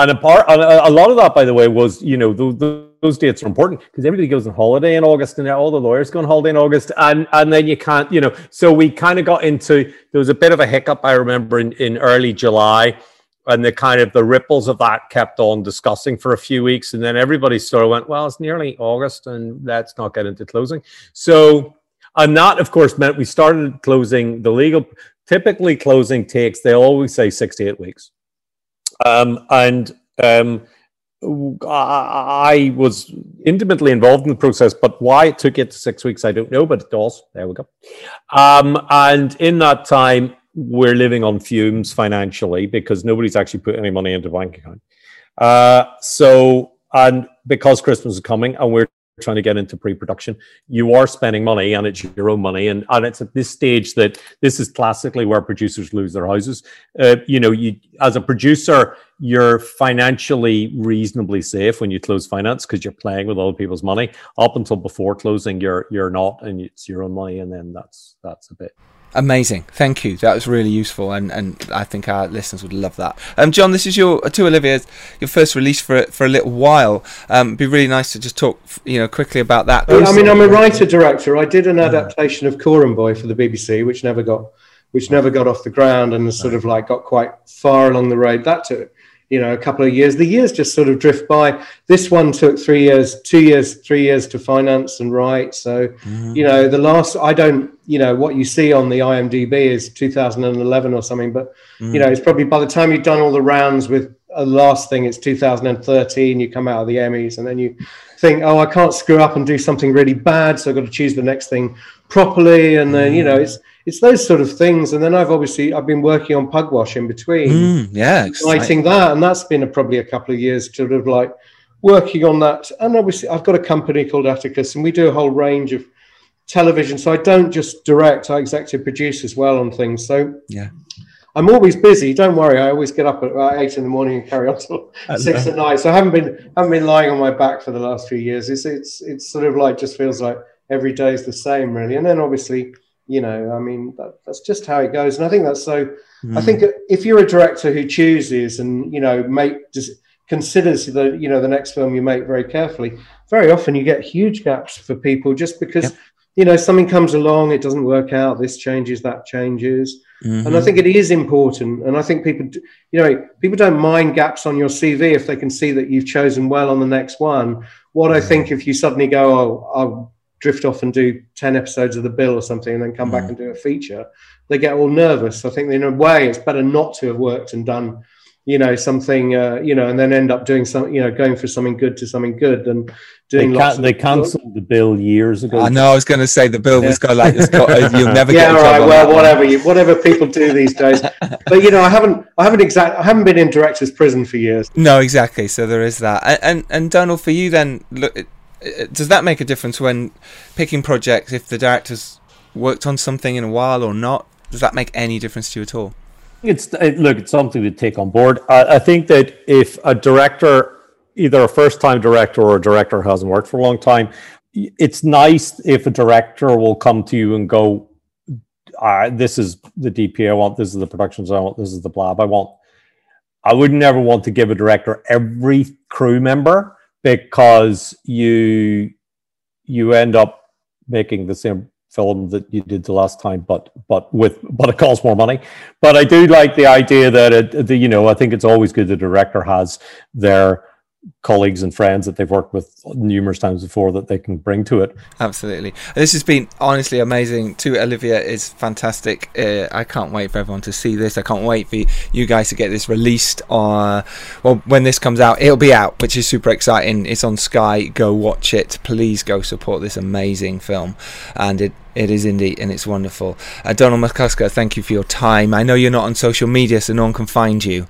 And a part, and a lot of that, by the way, was you know those, those dates are important because everybody goes on holiday in August, and all the lawyers go on holiday in August, and and then you can't, you know. So we kind of got into there was a bit of a hiccup. I remember in, in early July and the kind of the ripples of that kept on discussing for a few weeks and then everybody sort of went well it's nearly august and let's not get into closing so and that of course meant we started closing the legal typically closing takes they always say six to eight weeks um, and um, I, was intimately involved in the process, but why it took it six weeks, I don't know, but it does. There we go. Um, and in that time, we're living on fumes financially because nobody's actually put any money into bank account. Uh, so, and because Christmas is coming and we're trying to get into pre-production, you are spending money and it's your own money. And, and it's at this stage that this is classically where producers lose their houses. Uh, you know, you as a producer, you're financially reasonably safe when you close finance because you're playing with other people's money. Up until before closing, you're you're not, and it's your own money, and then that's that's a bit. Amazing, thank you. That was really useful, and, and I think our listeners would love that. Um, John, this is your to Olivia, your first release for for a little while. Um, it'd be really nice to just talk, you know, quickly about that. I mean, I'm a writer director. I did an adaptation of Coram Boy for the BBC, which never got which never got off the ground and sort of like got quite far along the road. That took you know a couple of years. The years just sort of drift by. This one took three years, two years, three years to finance and write. So mm. you know the last I don't you know what you see on the IMDb is 2011 or something, but you mm. know it's probably by the time you've done all the rounds with a last thing. It's 2013. You come out of the Emmys, and then you think, oh, I can't screw up and do something really bad, so I've got to choose the next thing properly. And then you know, mm. it's it's those sort of things. And then I've obviously I've been working on Pugwash in between, Mm, yeah, writing that, and that's been a, probably a couple of years sort of like working on that. And obviously, I've got a company called Atticus, and we do a whole range of television. So I don't just direct; I executive produce as well on things. So Yeah. I'm always busy. Don't worry. I always get up at about eight in the morning and carry on till six at night. So I haven't been haven't been lying on my back for the last few years. It's it's it's sort of like just feels like every day is the same, really. And then obviously, you know, I mean, that, that's just how it goes. And I think that's so. I hmm. think if you're a director who chooses and you know make just considers the you know the next film you make very carefully, very often you get huge gaps for people just because you know something comes along, it doesn't work out, this changes, that changes. And I mm-hmm. think it is important. And I think people, you know, people don't mind gaps on your CV if they can see that you've chosen well on the next one. What I mm-hmm. think if you suddenly go, oh, I'll drift off and do 10 episodes of The Bill or something and then come back and do a feature, they get all nervous. I think in a way it's better not to have worked and done, you know, something, uh, you know, and then end up doing some, you know, going for something good to something good than They, doing lots can- of they cancelled the bill years ago. I know. I was going to say the bill was got like this. Got, you'll never yeah, get. a all job right. Well, whatever you, whatever people do these days. But you know, I haven't, I haven't exact, I haven't been in director's prison for years. No, exactly. So there is that. And and, and Donall, for you then, look, uh, does that make a difference when picking projects? If the director's worked on something in a while or not, does that make any difference to you at all? It's it, look, it's something to take on board. I, I think that if a director, either a first-time director or a director who hasn't worked for a long time, it's nice if a director will come to you and go, uh, "This is the DP I want. This is the productions I want. This is the blab I want." I would never want to give a director every crew member because you you end up making the same film that you did the last time, but but with but it costs more money. But I do like the idea that it, the, you know I think it's always good the director has their colleagues and friends that they've worked with numerous times before that they can bring to it. Absolutely. This has been honestly amazing. To Olivia is fantastic. Uh, I can't wait for everyone to see this. I can't wait for you guys to get this released. On, well, when this comes out, it'll be out, which is super exciting. It's on Sky. Go watch it. Please go support this amazing film. And it it is indeed, and it's wonderful. Uh, Donall McCusker, thank you for your time. I know you're not on social media, so no one can find you.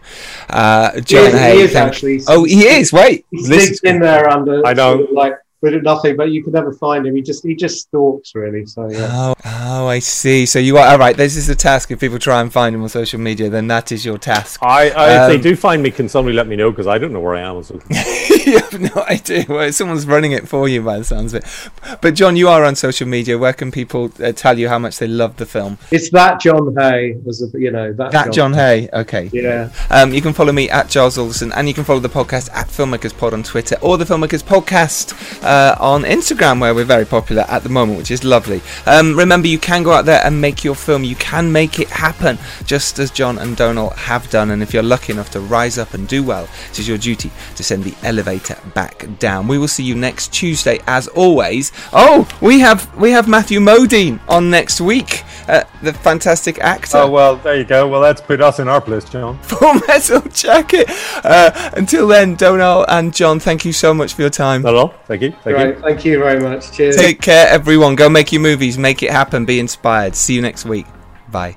Uh, John is- he is thank- actually. Oh, he is. Wait, He Listen- in there under. I know. sort of like with nothing, but you can never find him. He just, he just stalks really. So yeah. Oh, oh, I see. So you are all right. This is the task. If people try and find him on social media, then that is your task. I, I if Um, they do find me, can somebody let me know because I don't know where I am. on social you have no idea. Well, someone's running it for you by the sounds of it. But John, you are on social media. Where can people uh, tell you how much they love the film? It's that John Hay, as a, you know, that, That John Hay. Okay. Yeah. Um, you can follow me at Giles Alderson, and you can follow the podcast at Filmmakers Pod on Twitter or the Filmmakers Podcast uh, on Instagram, where we're very popular at the moment, which is lovely. Um, remember, you can go out there and make your film. You can make it happen, just as John and Donall have done. And if you're lucky enough to rise up and do well, it is your duty to send the elevator back down. We will see you next Tuesday, as always. Oh, we have we have Matthew Modine on next week, uh, the fantastic actor. Oh well, there you go. Well, let's put us in our place, John. Full Metal Jacket. Uh, until then, Donall and John, thank you so much for your time. Hello, thank you, thank Right. you. Thank you very much. Cheers. Take care, everyone. Go make your movies, make it happen, be inspired. See you next week. Bye.